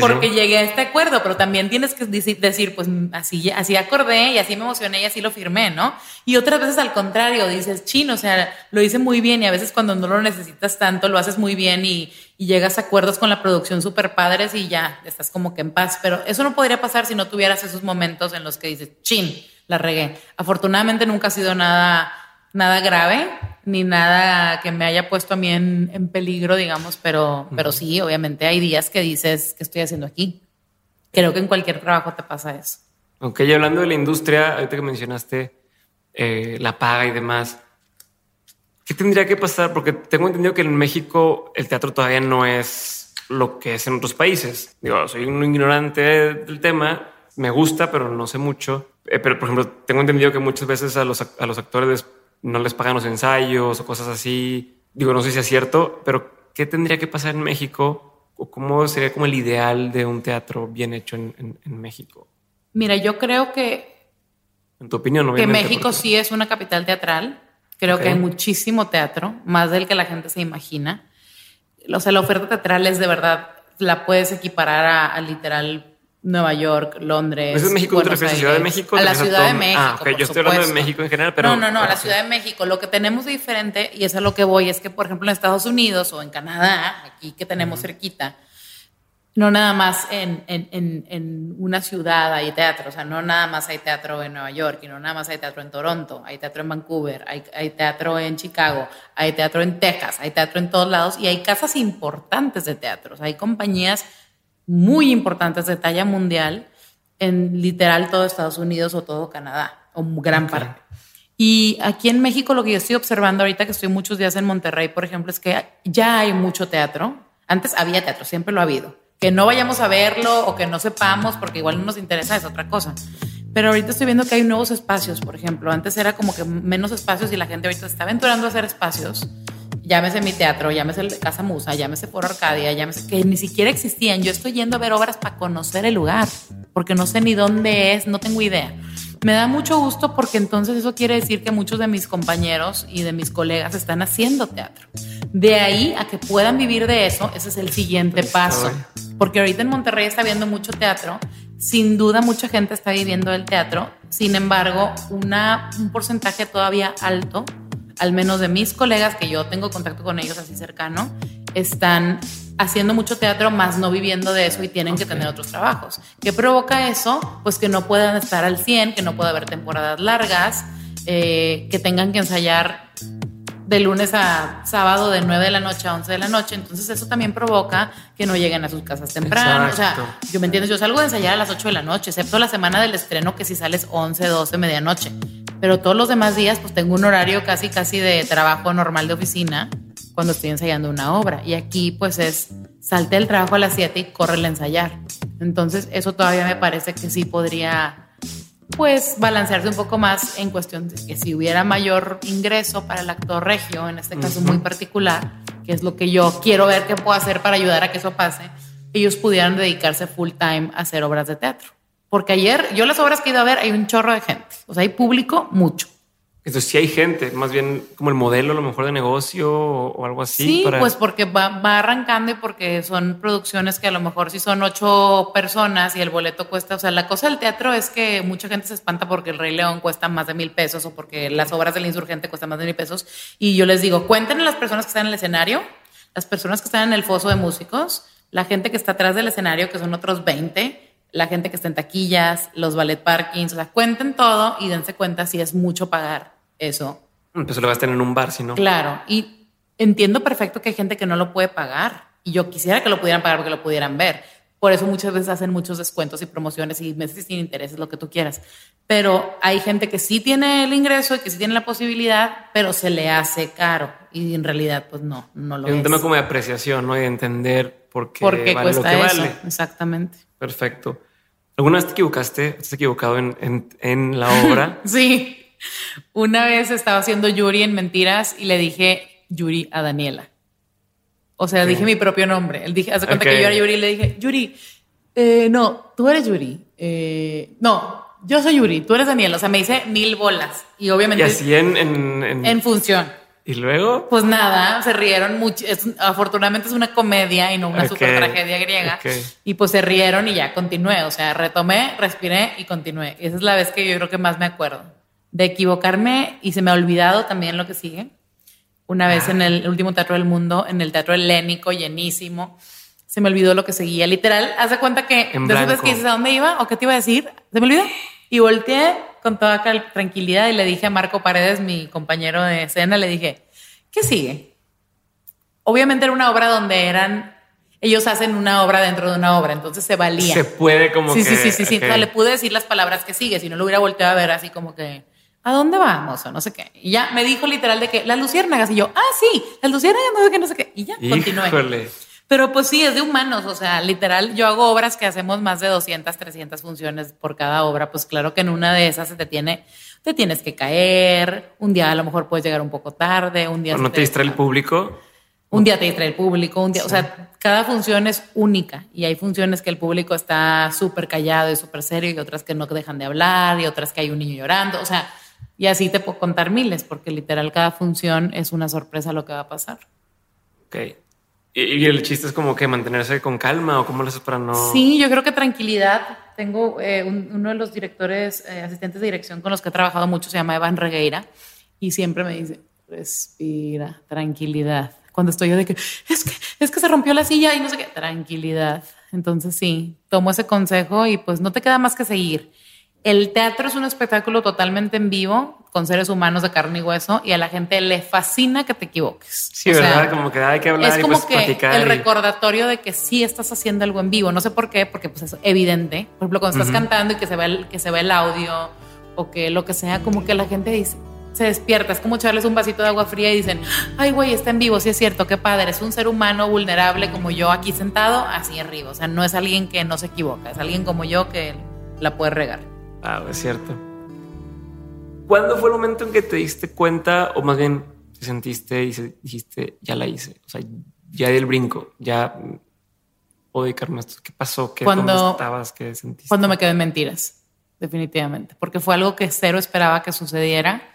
porque llegué a este acuerdo, pero también tienes que decir, pues así, así acordé y así me emocioné y así lo firmé, ¿no? Y otras veces al contrario, dices, chino, o sea, lo hice muy bien y a veces cuando no lo necesitas tanto, lo haces muy bien y, llegas a acuerdos con la producción súper padres y ya, estás como que en paz. Pero eso no podría pasar si no tuvieras esos momentos en los que dices, chin, la regué. Afortunadamente nunca ha sido nada nada grave ni nada que me haya puesto a mí en, peligro, digamos, pero, pero sí, obviamente hay días que dices, ¿qué estoy haciendo aquí? Creo que en cualquier trabajo te pasa eso. Ok, y hablando de la industria, ahorita que mencionaste eh, la paga y demás, ¿qué tendría que pasar? Porque tengo entendido que en México el teatro todavía no es lo que es en otros países. Digo, soy un ignorante del tema, me gusta, pero no sé mucho. Eh, pero, por ejemplo, tengo entendido que muchas veces a los, a los actores no les pagan los ensayos o cosas así. Digo, no sé si es cierto, pero ¿qué tendría que pasar en México? ¿O cómo sería como el ideal de un teatro bien hecho en, México? Mira, yo creo que en tu opinión, Que obviamente. México porque- sí es una capital teatral. Creo que hay muchísimo teatro, más del que la gente se imagina. O sea, la oferta teatral es de verdad, la puedes equiparar a, a literal Nueva York, Londres. ¿Eso es México? ¿Tú te Buenos refieres a Ciudad de. México? A ¿Te la Ciudad de México. Ah, ok, por yo estoy hablando de. México en general, pero- No, no, no, a la. Ciudad de México. Lo que tenemos de diferente, y es a lo que voy, es que, por ejemplo, en Estados Unidos o en Canadá, aquí que tenemos cerquita, no nada más en, en, en, en una ciudad hay teatro, o sea, no nada más hay teatro en Nueva York y no nada más hay teatro en Toronto, hay teatro en Vancouver, hay, hay teatro en Chicago, hay teatro en Texas, hay teatro en todos lados y hay casas importantes de teatro, o sea, hay compañías muy importantes de talla mundial en literal todo Estados Unidos o todo Canadá, o gran parte. Y aquí en México lo que yo estoy observando ahorita que estoy muchos días en Monterrey, por ejemplo, es que ya hay mucho teatro. Antes había teatro, siempre lo ha habido. Que no vayamos a verlo o que no sepamos porque igual no nos interesa es otra cosa. Pero ahorita estoy viendo que hay nuevos espacios, por ejemplo. Antes era como que menos espacios y la gente ahorita está aventurando a hacer espacios. Llámese mi teatro, llámese el de Casa Musa, llámese Foro Arcadia, llámese que ni siquiera existían. Yo estoy yendo a ver obras para conocer el lugar, porque no sé ni dónde es, no tengo idea. Me da mucho gusto porque entonces eso quiere decir que muchos de mis compañeros y de mis colegas están haciendo teatro. De ahí a que puedan vivir de eso, ese es el siguiente paso. Porque ahorita en Monterrey está viendo mucho teatro. Sin duda mucha gente está viviendo del teatro. Sin embargo, una, un porcentaje todavía alto, al menos de mis colegas, que yo tengo contacto con ellos así cercano, están haciendo mucho teatro, más no viviendo de eso y tienen que tener otros trabajos. ¿Qué provoca eso? Pues que no puedan estar al 100, que no pueda haber temporadas largas, eh, que tengan que ensayar de lunes a sábado de 9 de la noche a 11 de la noche. Entonces eso también provoca que no lleguen a sus casas temprano. O sea, yo me entiendes, yo salgo de ensayar a las 8 de la noche, excepto la semana del estreno que si sales 11, 12, medianoche. Pero todos los demás días pues tengo un horario casi casi de trabajo normal de oficina cuando estoy ensayando una obra. Y aquí pues es salte del trabajo a las 7 y corre a ensayar. Entonces eso todavía me parece que sí podría pues balancearse un poco más en cuestión de que si hubiera mayor ingreso para el actor regio, en este caso muy particular, que es lo que yo quiero ver qué puedo hacer para ayudar a que eso pase, ellos pudieran dedicarse full time a hacer obras de teatro. Porque ayer, yo las obras que he ido a ver, hay un chorro de gente. O sea, hay público mucho. Entonces sí hay gente, más bien como el modelo a lo mejor de negocio o, o algo así. Sí, para- pues porque va, va arrancando y porque son producciones que a lo mejor si son ocho personas y el boleto cuesta, o sea, la cosa del teatro es que mucha gente se espanta porque el Rey León cuesta más de mil pesos o porque las obras del insurgente cuestan más de mil pesos. Y yo les digo, cuenten las personas que están en el escenario, las personas que están en el foso de músicos, la gente que está atrás del escenario, que son otros 20, la gente que está en taquillas, los ballet parkings, o sea, cuenten todo y dense cuenta si es mucho pagar eso Pues lo vas a tener en un bar, si no. Claro, y entiendo perfecto que hay gente que no lo puede pagar y yo quisiera que lo pudieran pagar porque lo pudieran ver. Por eso muchas veces hacen muchos descuentos y promociones y meses sin intereses, lo que tú quieras. Pero hay gente que sí tiene el ingreso y que sí tiene la posibilidad, pero se le hace caro y en realidad pues no, no lo Es un tema como de apreciación, ¿no? Y de entender por qué, ¿Por qué vale lo cuesta que eso? vale. Exactamente. Perfecto. ¿Alguna vez te equivocaste? ¿Estás equivocado en, en, en la obra? (laughs) Sí. Una vez estaba haciendo Yuri en Mentiras y le dije Yuri a Daniela. O sea, dije mi propio nombre. Él dije, hace cuenta que yo era Yuri y le dije, Yuri, eh, no, tú eres Yuri. Eh, no, yo soy Yuri, tú eres Daniela. O sea, me hice mil bolas. Y y obviamente así en, en, en- en función. Y luego. Pues nada, se rieron mucho. Es- afortunadamente es una comedia y no una Ok, super tragedia griega. ok. Y pues se rieron y ya continué. O sea, retomé, respiré y continué. Y esa es la vez que yo creo que más me acuerdo. De equivocarme y se me ha olvidado también lo que sigue. Una vez en el último teatro del mundo, en el teatro helénico, llenísimo, se me olvidó lo que seguía. Literal, haz de cuenta que En de esas veces que dices a dónde iba o qué te iba a decir, se me olvidó. Y volteé con toda tranquilidad y le dije a Marco Paredes, mi compañero de escena, le dije, ¿qué sigue? Obviamente era una obra donde eran, ellos hacen una obra dentro de una obra, entonces se valía. Se puede como sí, que. sí, sí, sí, sí. ok. O sea, le pude decir las palabras que sigue, si no lo hubiera volteado a ver así como que, ¿a dónde vamos? O no sé qué. Y ya me dijo literal de que las luciérnagas y yo, ah, sí, las luciérnagas, no sé qué, no sé qué. Y ya, continué. Pero pues sí, es de humanos, o sea, literal, yo hago obras que hacemos más de 200, 300 funciones por cada obra, pues claro que en una de esas se te tiene, te tienes que caer, un día a lo mejor puedes llegar un poco tarde, un día... ¿O se no te distrae el público? Un día te distrae el público, un día, o sea, cada función es única y hay funciones que el público está súper callado y súper serio y otras que no dejan de hablar y otras que hay un niño llorando, o sea, y así te puedo contar miles porque literal cada función es una sorpresa lo que va a pasar. Ok. Y, el chiste es como que mantenerse con calma o cómo lo haces para no... Sí, yo creo que tranquilidad. Tengo eh, uno de los directores, eh, asistentes de dirección con los que he trabajado mucho, se llama Evan Regueira y siempre me dice, respira, tranquilidad cuando estoy yo de que es que es que se rompió la silla y no sé qué, tranquilidad. Entonces sí, tomo ese consejo y pues no te queda más que seguir. El teatro es un espectáculo totalmente en vivo, con seres humanos de carne y hueso, y a la gente le fascina que te equivoques. Sí, ¿verdad? como que hay que hablar es como que el recordatorio de que sí estás haciendo algo en vivo. No sé por qué, porque pues es evidente. Por ejemplo, cuando estás cantando y que se ve el, que se ve el audio o que lo que sea, como que la gente dice, se despierta. Es como echarles un vasito de agua fría y dicen, ay, güey, está en vivo, sí es cierto, qué padre. Es un ser humano vulnerable como yo aquí sentado, así arriba. O sea, no es alguien que no se equivoca, es alguien como yo que la puede regar. Ah, es cierto. ¿Cuándo fue el momento en que te diste cuenta, o más bien te sentiste y dijiste, ya la hice? O sea, ya di el brinco, ya puedo dedicarme a esto. ¿Qué pasó? ¿Qué, cuando, estabas? ¿Qué sentiste? Cuando me quedé en mentiras, definitivamente, porque fue algo que cero esperaba que sucediera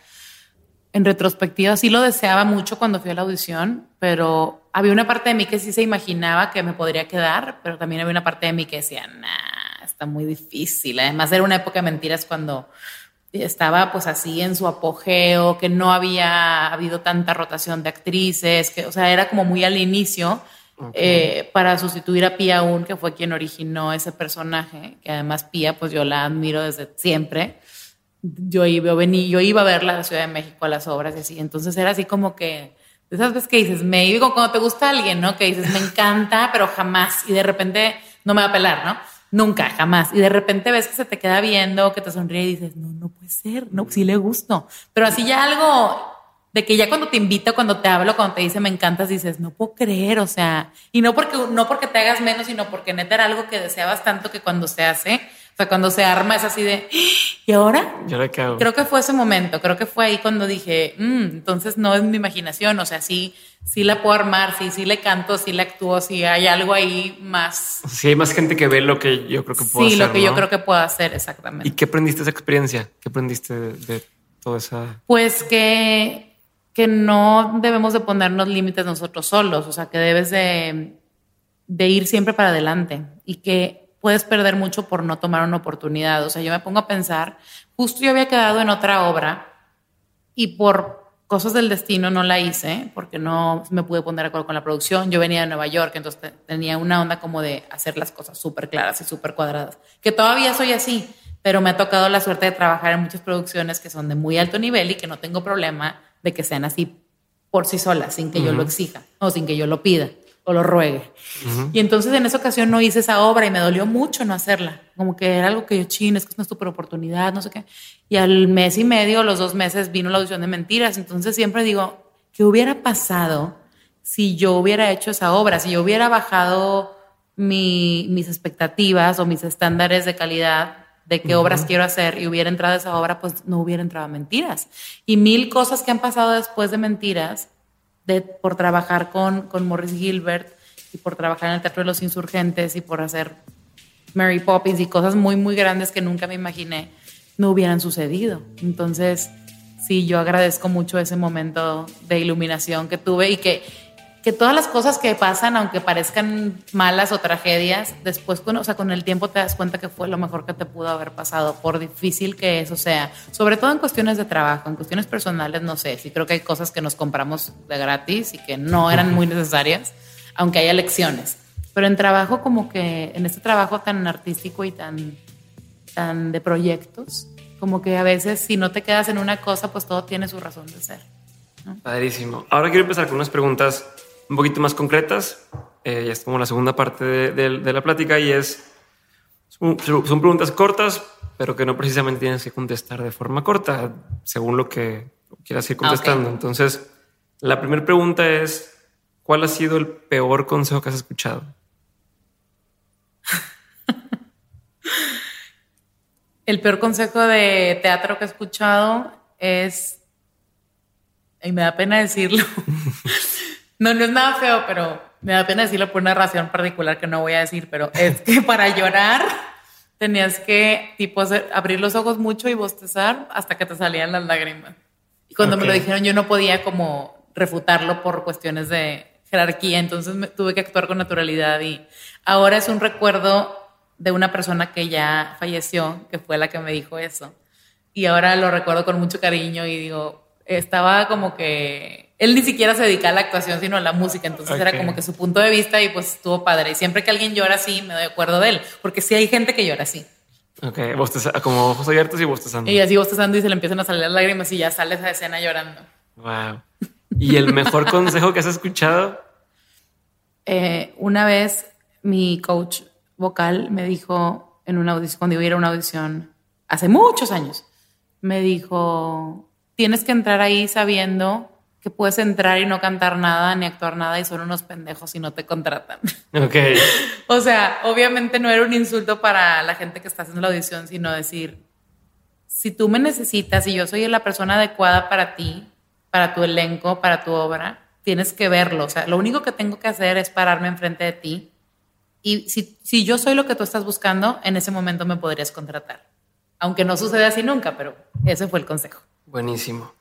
en retrospectiva sí lo deseaba mucho cuando fui a la audición, pero había una parte de mí que sí se imaginaba que me podría quedar, pero también había una parte de mí que decía, nah, está muy difícil. Además era una época de mentiras cuando estaba pues así en su apogeo, que no había habido tanta rotación de actrices, que, o sea, era como muy al inicio. Eh, para sustituir a Pia Un, que fue quien originó ese personaje, que además Pia, pues yo la admiro desde siempre yo iba, venir, yo iba a ver la Ciudad de México a las obras y así. Entonces era así como que, esas veces que dices, me digo cuando te gusta alguien, ¿no? Que dices, me encanta, pero jamás. Y de repente no me va a pelar, ¿no? Nunca, jamás. Y de repente ves que se te queda viendo, que te sonríe y dices, no, no puede ser, no, sí le gusto. Pero así ya algo de que ya cuando te invita, cuando te hablo, cuando te dice me encantas, dices, no puedo creer, o sea, y no porque, no porque te hagas menos, sino porque neta era algo que deseabas tanto que cuando se hace, o sea, cuando se arma es así de, ¿y ahora? Creo que fue ese momento, creo que fue ahí cuando dije, mm, entonces no es mi imaginación, o sea, sí, sí la puedo armar, sí, sí le canto, sí le actúo, sí hay algo ahí más. Sí, hay más gente que ve lo que yo creo que puedo hacer. Sí, lo que yo creo que puedo hacer, exactamente. ¿Y qué aprendiste de esa experiencia? ¿Qué aprendiste de, de toda esa? Pues que, que no debemos de ponernos límites nosotros solos, o sea, que debes de, de ir siempre para adelante y que puedes perder mucho por no tomar una oportunidad. O sea, yo me pongo a pensar, justo yo había quedado en otra obra y por cosas del destino no la hice porque no me pude poner de acuerdo con la producción. Yo venía de Nueva York, entonces tenía una onda como de hacer las cosas súper claras y súper cuadradas, que todavía soy así, pero me ha tocado la suerte de trabajar en muchas producciones que son de muy alto nivel y que no tengo problema de que sean así por sí solas, sin que yo lo exija o sin que yo lo pida o lo ruegue. Y entonces en esa ocasión no hice esa obra y me dolió mucho no hacerla. Como que era algo que yo, chino, es que es una super oportunidad, no sé qué. Y al mes y medio, los dos meses, vino la audición de mentiras. Entonces siempre digo, ¿qué hubiera pasado si yo hubiera hecho esa obra? Si yo hubiera bajado mis expectativas o mis estándares de calidad de qué obras quiero hacer y hubiera entrado a esa obra, pues no hubiera entrado a mentiras. Y mil cosas que han pasado después de mentiras por trabajar con, con Morris Gilbert y por trabajar en el Teatro de los Insurgentes y por hacer Mary Poppins y cosas muy, muy grandes que nunca me imaginé no hubieran sucedido. Entonces, sí, yo agradezco mucho ese momento de iluminación que tuve y que que todas las cosas que pasan, aunque parezcan malas o tragedias, después con, o sea, con el tiempo te das cuenta que fue lo mejor que te pudo haber pasado, por difícil que eso sea. Sobre todo en cuestiones de trabajo, en cuestiones personales, no sé, sí creo que hay cosas que nos compramos de gratis y que no eran muy necesarias, aunque haya lecciones. Pero en trabajo como que, en este trabajo tan artístico y tan, tan de proyectos, como que a veces si no te quedas en una cosa, pues todo tiene su razón de ser. Padrísimo. Ahora quiero empezar con unas preguntas un poquito más concretas. Eh, ya es como la segunda parte de, la plática y es, son, preguntas cortas, pero que no precisamente tienes que contestar de forma corta, según lo que quieras ir contestando. Entonces, la primera pregunta es, ¿cuál ha sido el peor consejo que has escuchado? (laughs) el peor consejo de teatro que he escuchado es, y me da pena decirlo, (laughs) No, no es nada feo, pero me da pena decirlo por una razón particular que no voy a decir, pero es que (laughs) para llorar tenías que tipo abrir los ojos mucho y bostezar hasta que te salían las lágrimas. Y cuando me lo dijeron yo no podía como refutarlo por cuestiones de jerarquía, entonces me, tuve que actuar con naturalidad y ahora es un recuerdo de una persona que ya falleció, que fue la que me dijo eso. Y ahora lo recuerdo con mucho cariño y digo, estaba como que él ni siquiera se dedicaba a la actuación, sino a la música. Entonces era como que su punto de vista y pues estuvo padre. Y siempre que alguien llora así, me doy acuerdo de él, porque sí hay gente que llora así. Ok, como ojos abiertos y bostezando. Y así bostezando y se le empiezan a salir las lágrimas y ya sale esa escena llorando. Wow. ¿Y el mejor (laughs) consejo que has escuchado? Eh, una vez mi coach vocal me dijo en una audición, cuando iba a ir a una audición hace muchos años, me dijo, tienes que entrar ahí sabiendo que puedes entrar y no cantar nada ni actuar nada y son unos pendejos y no te contratan. (laughs) Ok. o sea, obviamente no era un insulto para la gente que está haciendo la audición, sino decir, si tú me necesitas y yo soy la persona adecuada para ti, para tu elenco, para tu obra, tienes que verlo. O sea, lo único que tengo que hacer es pararme enfrente de ti y si, si yo soy lo que tú estás buscando, en ese momento me podrías contratar. Aunque no sucede así nunca, pero ese fue el consejo. Buenísimo.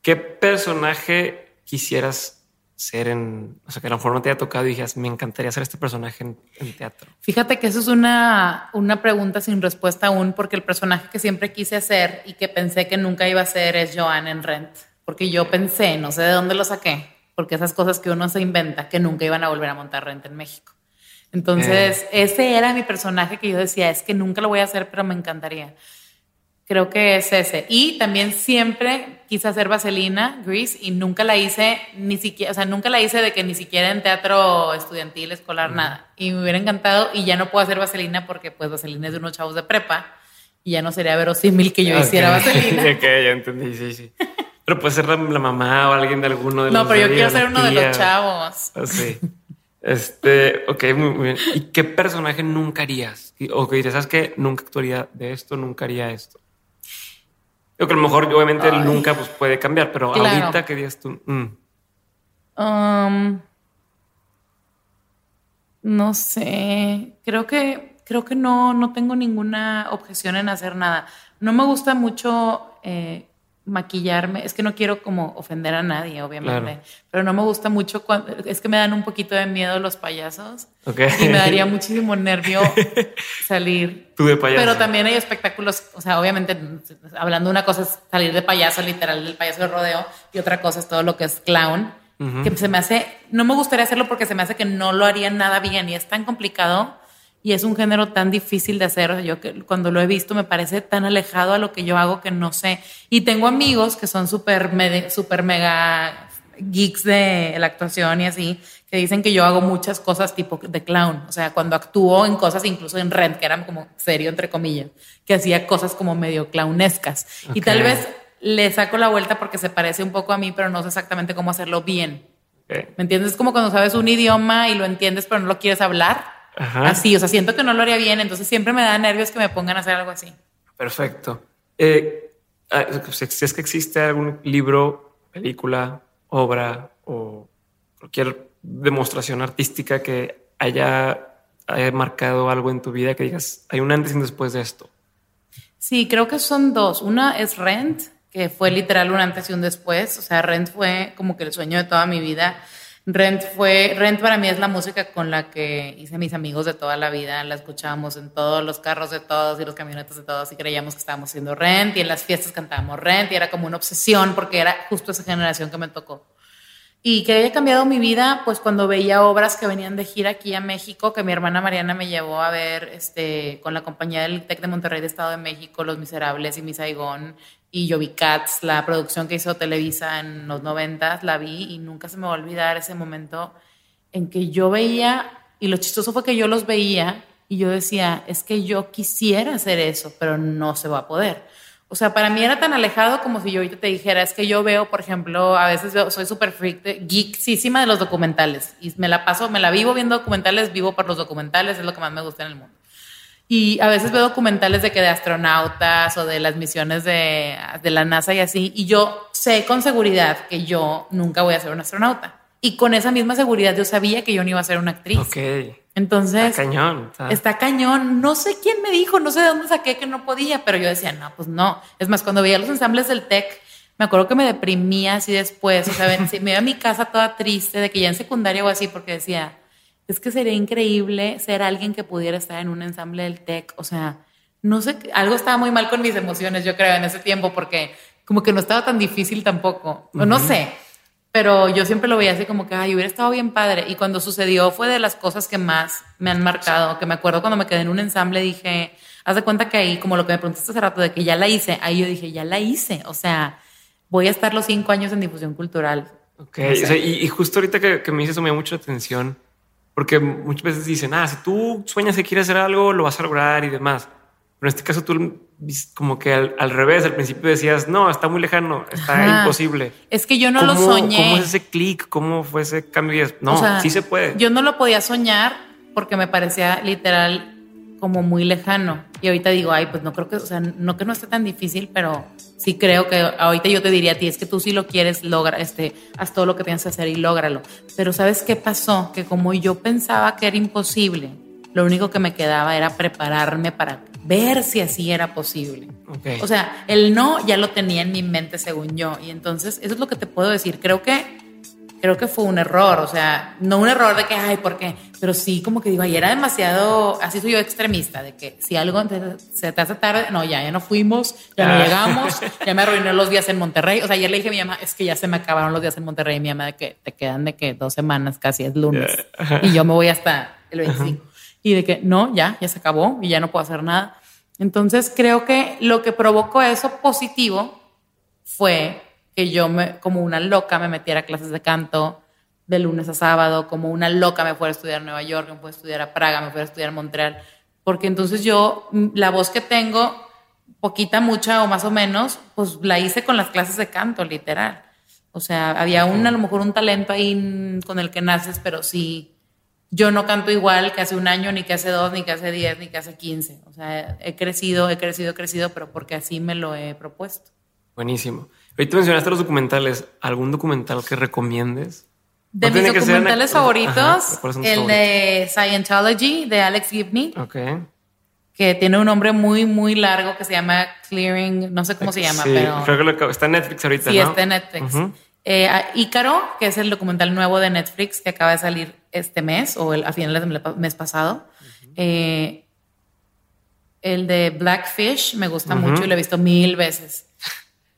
¿Qué personaje quisieras ser en, o sea, que a lo mejor no te haya tocado y dijeras, me encantaría ser este personaje en, teatro? Fíjate que eso es una, una pregunta sin respuesta aún, porque el personaje que siempre quise hacer y que pensé que nunca iba a ser es Joan en Rent. Porque yo pensé, no sé de dónde lo saqué, porque esas cosas que uno se inventa, que nunca iban a volver a montar Rent en México. Entonces, eh. ese era mi personaje que yo decía, es que nunca lo voy a hacer, pero me encantaría. Creo que es ese. Y también siempre quise hacer Vaselina, Grease, y nunca la hice, ni siquiera, o sea, nunca la hice de que ni siquiera en teatro estudiantil, escolar, nada. Y me hubiera encantado, y ya no puedo hacer Vaselina porque, pues, Vaselina es de unos chavos de prepa, y ya no sería verosímil que yo hiciera (laughs) Vaselina. ok, ya entendí, sí, sí. Pero puede ser la, mamá o alguien de alguno de los. No, pero yo quiero ser uno de los chavos. Sí. Este, ok, muy, bien. ¿Y qué personaje nunca harías? O que dirías, ¿sabes qué? Nunca actuaría de esto, nunca haría esto. Que a lo mejor, obviamente, nunca pues, puede cambiar, pero ahorita, ¿qué dirías tú? Mm. Um, no sé. Creo que, creo que no, no tengo ninguna objeción en hacer nada. No me gusta mucho eh, maquillarme, es que no quiero como ofender a nadie, obviamente, pero no me gusta mucho cuando, es que me dan un poquito de miedo los payasos y me daría (laughs) muchísimo nervio salir. Tú de payaso. Pero también hay espectáculos, o sea, obviamente, hablando de una cosa es salir de payaso, literal, el payaso de rodeo, y otra cosa es todo lo que es clown, que se me hace, no me gustaría hacerlo porque se me hace que no lo haría nada bien y es tan complicado y es un género tan difícil de hacer. Yo cuando lo he visto me parece tan alejado a lo que yo hago que no sé. Y tengo amigos que son súper super mega geeks de la actuación y así, que dicen que yo hago muchas cosas tipo de clown. O sea, cuando actúo en cosas incluso en Rent, que eran como serio, entre comillas, que hacía cosas como medio clownescas. Y tal vez le saco la vuelta porque se parece un poco a mí, pero no sé exactamente cómo hacerlo bien. ¿Me entiendes? Es como cuando sabes un idioma y lo entiendes, pero no lo quieres hablar Así, o sea, siento que no lo haría bien, entonces siempre me da nervios que me pongan a hacer algo así. Perfecto. Eh, ah, si es que existe algún libro, película, obra o cualquier demostración artística que haya, haya marcado algo en tu vida que digas, hay un antes y un después de esto. Sí, creo que son dos. Una es Rent, que fue literal un antes y un después. O sea, Rent fue como que el sueño de toda mi vida Rent fue, Rent para mí es la música con la que hice mis amigos de toda la vida, la escuchábamos en todos los carros de todos y los camionetas de todos y creíamos que estábamos haciendo Rent y en las fiestas cantábamos Rent y era como una obsesión porque era justo esa generación que me tocó. Y que haya cambiado mi vida, pues cuando veía obras que venían de gira aquí a México, que mi hermana Mariana me llevó a ver este, con la compañía del TEC de Monterrey de Estado de México, Los Miserables y Mi Saigón, y yo vi Cats, la producción que hizo Televisa en los noventas, la vi y nunca se me va a olvidar ese momento en que yo veía, y lo chistoso fue que yo los veía y yo decía, es que yo quisiera hacer eso, pero no se va a poder. O sea, para mí era tan alejado como si yo ahorita te dijera, es que yo veo, por ejemplo, a veces soy súper geeksísima de los documentales y me la paso, me la vivo viendo documentales, vivo por los documentales, es lo que más me gusta en el mundo. Y a veces veo documentales de que de astronautas o de las misiones de, de, la NASA y así, y yo sé con seguridad que yo nunca voy a ser un astronauta. y con esa misma seguridad yo sabía que yo no iba a ser una actriz. Ok. Entonces, Está cañón. Está- está cañón. No sé quién me dijo, no sé de dónde saqué que no podía, pero yo decía, no, pues no. Es más, cuando veía los ensambles del TEC, me acuerdo que me deprimía así después. O sea, me iba a mi casa toda triste de que ya en secundaria o así, porque decía, es que sería increíble ser alguien que pudiera estar en un ensamble del TEC. O sea, no sé, algo estaba muy mal con mis emociones, yo creo, en ese tiempo, porque como que no estaba tan difícil tampoco. O no sé. Pero yo siempre lo veía así como que, ay, hubiera estado bien padre. Y cuando sucedió fue de las cosas que más me han marcado, que me acuerdo cuando me quedé en un ensamble, dije, haz de cuenta que ahí, como lo que me preguntaste hace rato, de que ya la hice, ahí yo dije, ya la hice. O sea, voy a estar los cinco años en difusión cultural. Ok, y, justo ahorita que, me dices eso me da mucha atención, porque muchas veces dicen, ah, si tú sueñas que quieres hacer algo, lo vas a lograr y demás. En este caso tú como que al, al revés, al principio decías, no, está muy lejano, está Ajá. imposible. Es que yo no lo ¿Cómo- soñé. ¿Cómo es ese clic? ¿Cómo fue ese cambio? No, O sea, sí se puede. Yo no lo podía soñar porque me parecía literal como muy lejano. Y ahorita digo, ay, pues no creo que, o sea, no que no esté tan difícil, pero sí creo que ahorita yo te diría a ti, es que tú sí lo quieres, logra, este, haz todo lo que que hacer y lógralo. Pero ¿sabes qué pasó? Que como yo pensaba que era imposible, lo único que me quedaba era prepararme para ver si así era posible. O sea, el no ya lo tenía en mi mente según yo. Y entonces, eso es lo que te puedo decir. Creo que, creo que fue un error. O sea, no un error de que, ay, ¿por qué? Pero sí como que digo, ay, era demasiado, así soy yo extremista, de que si algo se te hace tarde, no, ya, ya no fuimos, ya no Ah. llegamos, ya me arruiné los días en Monterrey. O sea, ayer le dije a mi mamá, es que ya se me acabaron los días en Monterrey. Y mi mamá de que te quedan de que dos semanas casi, es lunes. Y yo me voy hasta el 25. Y de que no, ya, ya se acabó y ya no puedo hacer nada. Entonces creo que lo que provocó eso positivo fue que yo me, como una loca me metiera a clases de canto de lunes a sábado, como una loca me fuera a estudiar a Nueva York, me fuera a estudiar a Praga, me fuera a estudiar a Montreal, porque entonces yo, mm, la voz que tengo, poquita, mucha o más o menos, pues la hice con las clases de canto, literal. O sea, había un, a lo mejor un talento ahí con el que naces, pero sí, yo no canto igual que hace un año, ni que hace dos, ni que hace diez, ni que hace quince. O sea, he crecido, he crecido, he crecido, pero porque así me lo he propuesto. Buenísimo. Ahorita mencionaste los documentales. ¿Algún documental que recomiendes? De No mis ser documentales favoritos, Ajá, ¿cuáles son tus el de Scientology de Alex Gibney, Ok. que tiene un nombre muy, muy largo que se llama Clearing, no sé cómo se llama, Sí, pero creo que lo está en Netflix ahorita, sí ¿no? está en Netflix. Ujú. Eh, a Ícaro, que es el documental nuevo de Netflix que acaba de salir este mes o el, a finales del mes pasado. Eh, el de Blackfish me gusta Ujú. mucho y lo he visto mil veces.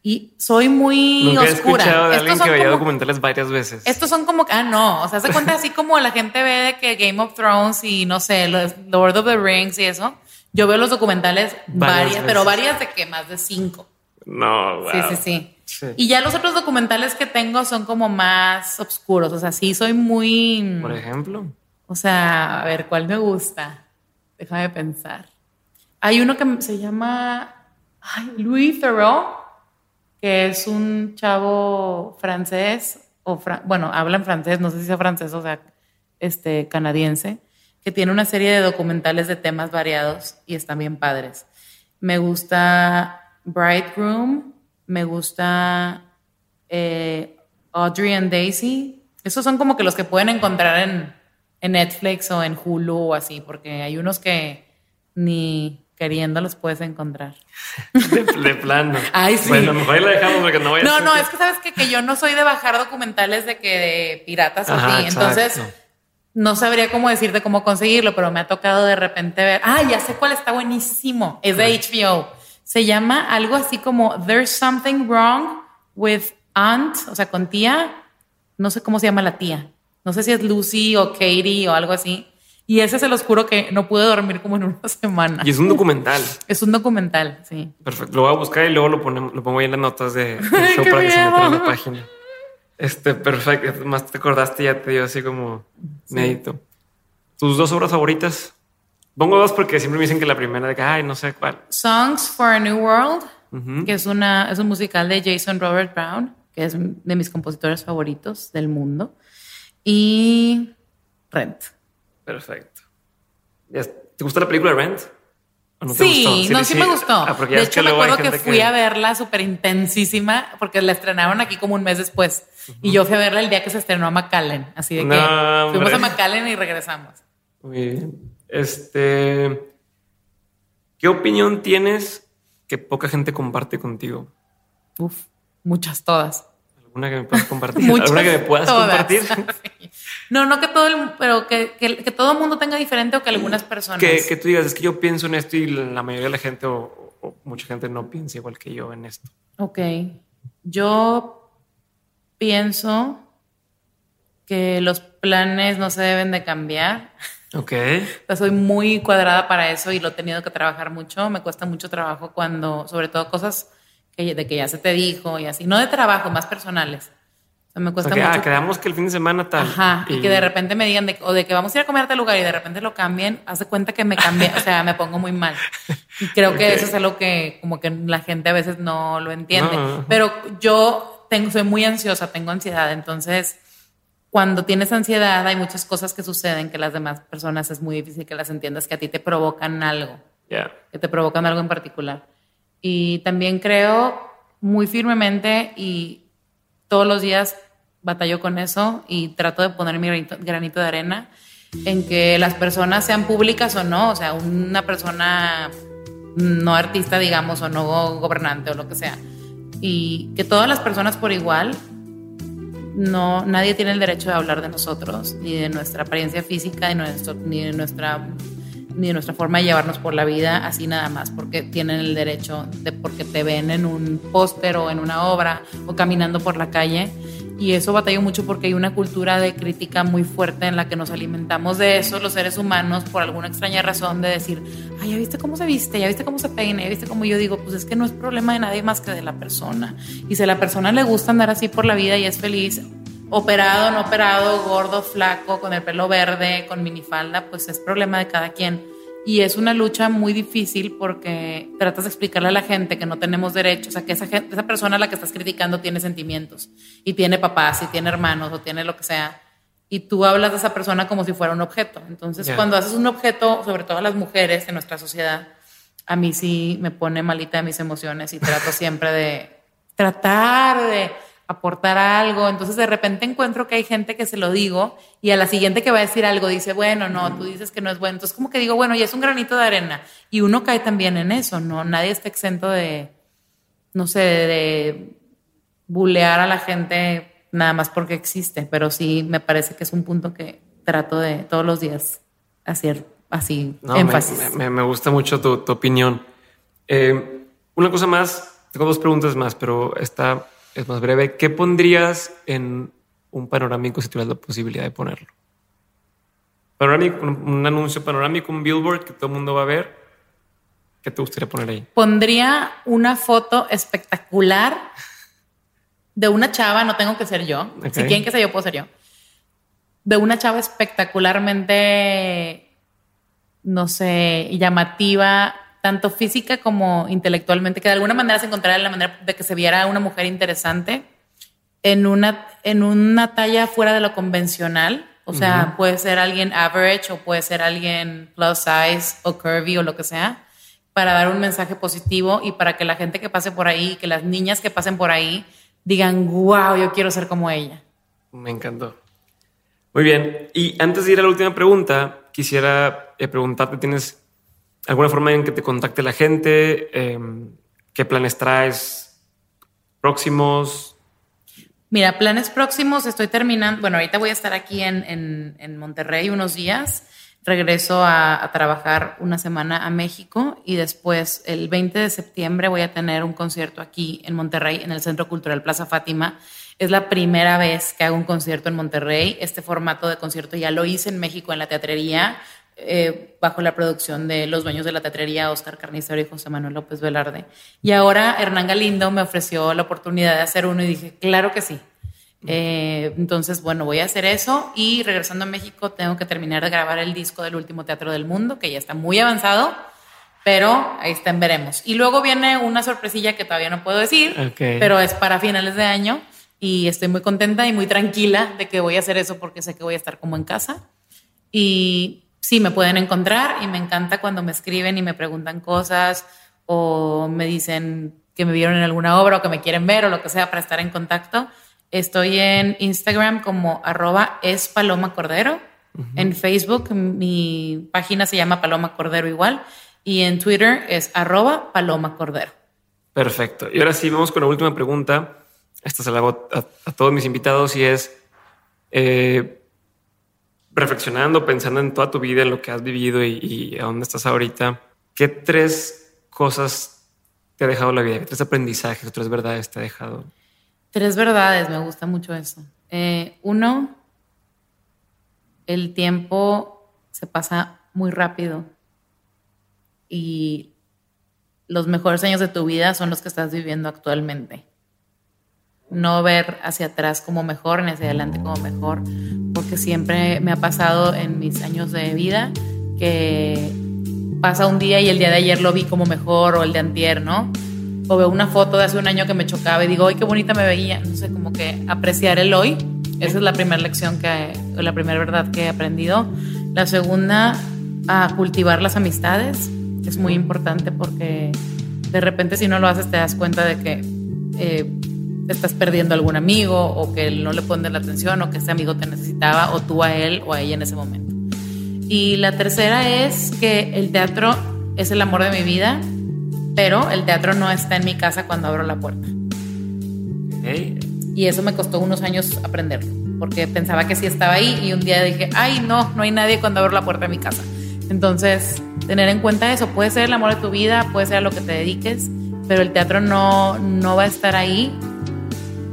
Y soy muy Nunca he oscura. escuchado de alguien que veía como- documentales varias veces. estos son como, ah, no, o sea, se cuenta así como la gente ve de que Game of Thrones y no sé, Lord of the Rings y eso. Yo veo los documentales Varias varias, pero varias de que más de cinco. No, wow. Sí, sí, sí, Sí. Y ya los otros documentales que tengo son como más oscuros, o sea, sí soy muy, Por ejemplo. o sea, a ver, ¿cuál me gusta? Déjame pensar. Hay uno que se llama ay, Louis Theroux, que es un chavo francés, o bueno, habla en francés, no sé si sea francés o sea, este, canadiense, que tiene una serie de documentales de temas variados y están bien padres. Me gusta Bridegroom, me gusta eh, Audrey and Daisy. Esos son como que los que pueden encontrar en, en Netflix o en Hulu o así, porque hay unos que ni queriendo los puedes encontrar. (laughs) De, de plano. Ay, sí. Bueno, mejor ahí la dejamos porque no vaya a No, no, que- es que sabes que, que yo no soy de bajar documentales de que de piratas Ajá, así. Entonces, exacto. no sabría cómo decirte cómo conseguirlo, pero me ha tocado de repente ver. Ah, ya sé cuál está buenísimo. Es de HBO. Se llama algo así como There's Something Wrong with Aunt, o sea, con tía. No sé cómo se llama la tía. No sé si es Lucy o Katie o algo así. Y ese se los juro que no pude dormir como en una (laughs) semana. Y es un documental. Es un documental, sí. Perfecto. Lo voy a buscar y luego lo ponemos, lo pongo ahí en las notas de, del (laughs) show para que se metan miedo. la página. Este, perfecto. Más te acordaste, ya te dio así como medito. ¿Tus dos obras favoritas? Pongo dos porque siempre me dicen que la primera de que, ay, no sé cuál. Songs for a New World, Ujú. que es, una, es un musical de Jason Robert Brown, que es de mis compositores favoritos del mundo. Y Rent. Perfecto. ¿Te gusta la película Rent? ¿O no te sí, gustó? no, sí, me gustó. Ah, de hecho, me acuerdo que fui a verla súper intensísima porque la estrenaron aquí como un mes después. Y yo fui a verla el día que se estrenó a McAllen. Así de que fuimos a. McAllen y regresamos. Muy bien. Este. ¿Qué opinión tienes que poca gente comparte contigo? Uf, muchas, todas. ¿Alguna que me puedas compartir? (laughs) Muchas, ¿Alguna que me puedas todas. compartir? (laughs) No, no que todo el, pero que, que, que todo el mundo tenga diferente o que algunas personas. que, que tú digas, es que yo pienso en esto y la mayoría de la gente o, o mucha gente no piensa igual que yo en esto. Ok. Yo pienso que los planes no se deben de cambiar. (laughs) Ok. Soy muy cuadrada para eso y lo he tenido que trabajar mucho. Me cuesta mucho trabajo cuando, sobre todo cosas que, de que ya se te dijo y así. No de trabajo, más personales. O sea, me cuesta mucho. ah, quedamos que el fin de semana tal. Ajá, y, que de repente me digan, de, o de que vamos a ir a comer a tal lugar y de repente lo cambien, hace cuenta que me cambie, o sea, me pongo muy mal. Y creo que eso es algo que como que la gente a veces no lo entiende. No. Pero yo tengo, soy muy ansiosa, tengo ansiedad, entonces cuando tienes ansiedad hay muchas cosas que suceden que las demás personas es muy difícil que las entiendas, que a ti te provocan algo Ya. que te provocan algo en particular. Y también creo muy firmemente y todos los días batallo con eso y trato de poner mi granito, granito de arena en que las personas sean públicas o no, o sea, una persona no artista, digamos, o no gobernante o lo que sea. Y que todas las personas por igual, no, nadie tiene el derecho de hablar de nosotros, ni de nuestra apariencia física, ni, nuestro, ni de nuestra ni de nuestra forma de llevarnos por la vida así nada más, porque tienen el derecho de porque te ven en un póster o en una obra o caminando por la calle. Y eso batallo mucho porque hay una cultura de crítica muy fuerte en la que nos alimentamos de eso los seres humanos por alguna extraña razón de decir, ay, ya viste cómo se viste, ya viste cómo se peina, ya viste cómo yo digo, pues es que no es problema de nadie más que de la persona. Y si a la persona le gusta andar así por la vida y es feliz, operado, no operado, gordo, flaco, con el pelo verde, con minifalda, pues es problema de cada quien. Y es una lucha muy difícil porque tratas de explicarle a la gente que no tenemos derechos, o sea, que esa, gente, esa persona a la que estás criticando tiene sentimientos y tiene papás y tiene hermanos o tiene lo que sea. Y tú hablas de esa persona como si fuera un objeto. Entonces, Ya. cuando haces un objeto, sobre todo a las mujeres en nuestra sociedad, a mí sí me pone malita de mis emociones y trato siempre de tratar de aportar algo. Entonces de repente encuentro que hay gente que se lo digo y a la siguiente que va a decir algo dice, bueno, no, tú dices que no es bueno. Entonces como que digo, bueno, ya es un granito de arena y uno cae también en eso, ¿no? Nadie está exento de, no sé, de, bulear a la gente nada más porque existe, pero sí me parece que es un punto que trato de todos los días hacer así No, énfasis. Me, me gusta mucho tu, tu opinión. Eh, una cosa más, tengo dos preguntas más, pero esta es más breve. ¿Qué pondrías en un panorámico si tuvieras la posibilidad de ponerlo? Panorámico, un, un anuncio panorámico, un billboard que todo el mundo va a ver. ¿Qué te gustaría poner ahí? Pondría una foto espectacular de una chava, no tengo que ser yo. Ok. Si quieren que sea yo, puedo ser yo. De una chava espectacularmente, no sé, llamativa, tanto física como intelectualmente, que de alguna manera se encontrara la manera de que se viera una mujer interesante en una, en una talla fuera de lo convencional. O sea, puede ser alguien average o puede ser alguien plus size o curvy o lo que sea, para dar un mensaje positivo y para que la gente que pase por ahí, que las niñas que pasen por ahí, digan, wow, yo quiero ser como ella. Me encantó. Muy bien. Y antes de ir a la última pregunta, quisiera eh, preguntarte, ¿tienes alguna forma en que te contacte la gente? Eh, ¿Qué planes traes próximos? Mira, planes próximos, estoy terminando, bueno, ahorita voy a estar aquí en, en, en Monterrey unos días, regreso a, a trabajar una semana a México y después el 20 de septiembre voy a tener un concierto aquí en Monterrey, en el Centro Cultural Plaza Fátima. Es la primera vez que hago un concierto en Monterrey. Este formato de concierto ya lo hice en México en la teatrería, eh, bajo la producción de los dueños de la teatrería, Oscar Carnicero y José Manuel López Velarde. Y ahora Hernán Galindo me ofreció la oportunidad de hacer uno y dije, claro que sí. Eh, entonces, bueno, voy a hacer eso y regresando a México tengo que terminar de grabar el disco del último teatro del mundo, que ya está muy avanzado, pero ahí está, en veremos. Y luego viene una sorpresilla que todavía no puedo decir, pero es para finales de año y estoy muy contenta y muy tranquila de que voy a hacer eso porque sé que voy a estar como en casa. Y sí, me pueden encontrar y me encanta cuando me escriben y me preguntan cosas o me dicen que me vieron en alguna obra o que me quieren ver o lo que sea para estar en contacto. Estoy en Instagram como arroba es Paloma Cordero. En Facebook mi página se llama Paloma Cordero igual. Y en Twitter es arroba Paloma Cordero. Perfecto. Y ahora sí, vamos con la última pregunta. Esta se la hago a, todos mis invitados y es, eh, reflexionando, pensando en toda tu vida, en lo que has vivido y, y a dónde estás ahorita, ¿qué tres cosas te ha dejado la vida? ¿Qué tres aprendizajes, tres verdades te ha dejado? Tres verdades, me gusta mucho eso. Eh, uno, el tiempo se pasa muy rápido y los mejores años de tu vida son los que estás viviendo actualmente. No ver hacia atrás como mejor ni hacia adelante como mejor, porque siempre me ha pasado en mis años de vida que pasa un día y el día de ayer lo vi como mejor o el de antier, ¿no? O veo una foto de hace un año que me chocaba y digo, ¡ay, qué bonita me veía! No sé, como que apreciar el hoy. Esa es la primera lección que, o la primera verdad que he aprendido. La segunda, a cultivar las amistades es muy importante porque de repente si no lo haces te das cuenta de que eh, estás perdiendo algún amigo o que no le pones la atención o que ese amigo te necesitaba o tú a él o a ella en ese momento. Y la tercera es que el teatro es el amor de mi vida, pero el teatro no está en mi casa cuando abro la puerta. Y eso me costó unos años aprenderlo, porque pensaba que sí estaba ahí y un día dije, ay, no, no hay nadie cuando abro la puerta de mi casa. Entonces, tener en cuenta eso. Puede ser el amor de tu vida, puede ser a lo que te dediques, pero el teatro no, no va a estar ahí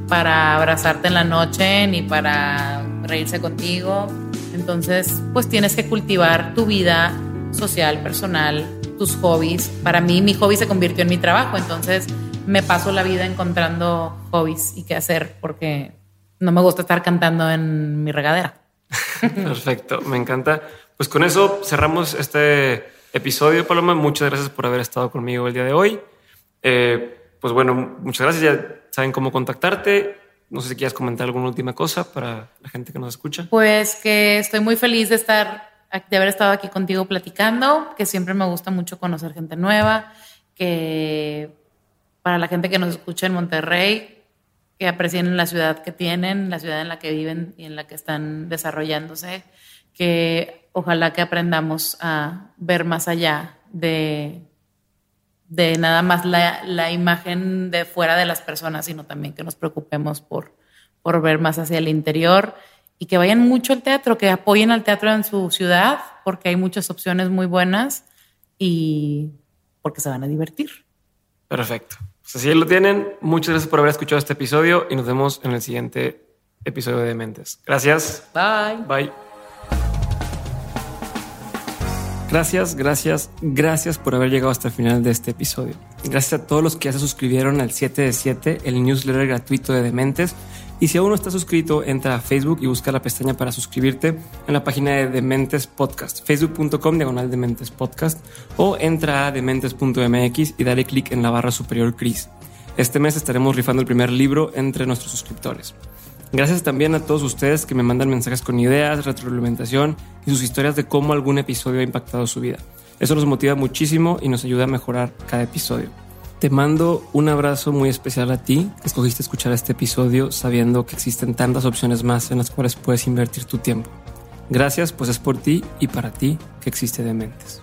para abrazarte en la noche ni para reírse contigo. Entonces, pues tienes que cultivar tu vida social, personal, tus hobbies. Para mí, mi hobby se convirtió en mi trabajo, entonces me paso la vida encontrando hobbies y qué hacer porque no me gusta estar cantando en mi regadera. (laughs) Perfecto, me encanta. Pues con eso cerramos este episodio, Paloma. Muchas gracias por haber estado conmigo el día de hoy. Eh, pues bueno, muchas gracias. Ya saben cómo contactarte. No sé si quieres comentar alguna última cosa para la gente que nos escucha. Pues que estoy muy feliz de estar, de haber estado aquí contigo platicando, que siempre me gusta mucho conocer gente nueva, que para la gente que nos escucha en Monterrey, que aprecien la ciudad que tienen, la ciudad en la que viven y en la que están desarrollándose, que ojalá que aprendamos a ver más allá de, de nada más la, imagen de fuera de las personas, sino también que nos preocupemos por, por ver más hacia el interior y que vayan mucho al teatro, que apoyen al teatro en su ciudad, porque hay muchas opciones muy buenas y porque se van a divertir. Perfecto. Pues así lo tienen. Muchas gracias por haber escuchado este episodio y nos vemos en el siguiente episodio de Mentes. Gracias. Bye. Bye. Gracias, gracias, gracias por haber llegado hasta el final de este episodio. Gracias a todos los que ya se suscribieron al 7 de 7, el newsletter gratuito de Dementes. Y si aún no estás suscrito, entra a Facebook y busca la pestaña para suscribirte en la página de Dementes Podcast, facebook.com diagonal Dementes Podcast, o entra a dementes.mx y dale clic en la barra superior Chris. Este mes estaremos rifando el primer libro entre nuestros suscriptores. Gracias también a todos ustedes que me mandan mensajes con ideas, retroalimentación y sus historias de cómo algún episodio ha impactado su vida. Eso nos motiva muchísimo y nos ayuda a mejorar cada episodio. Te mando un abrazo muy especial a ti que escogiste escuchar este episodio sabiendo que existen tantas opciones más en las cuales puedes invertir tu tiempo. Gracias, pues es por ti y para ti que existe Dementes.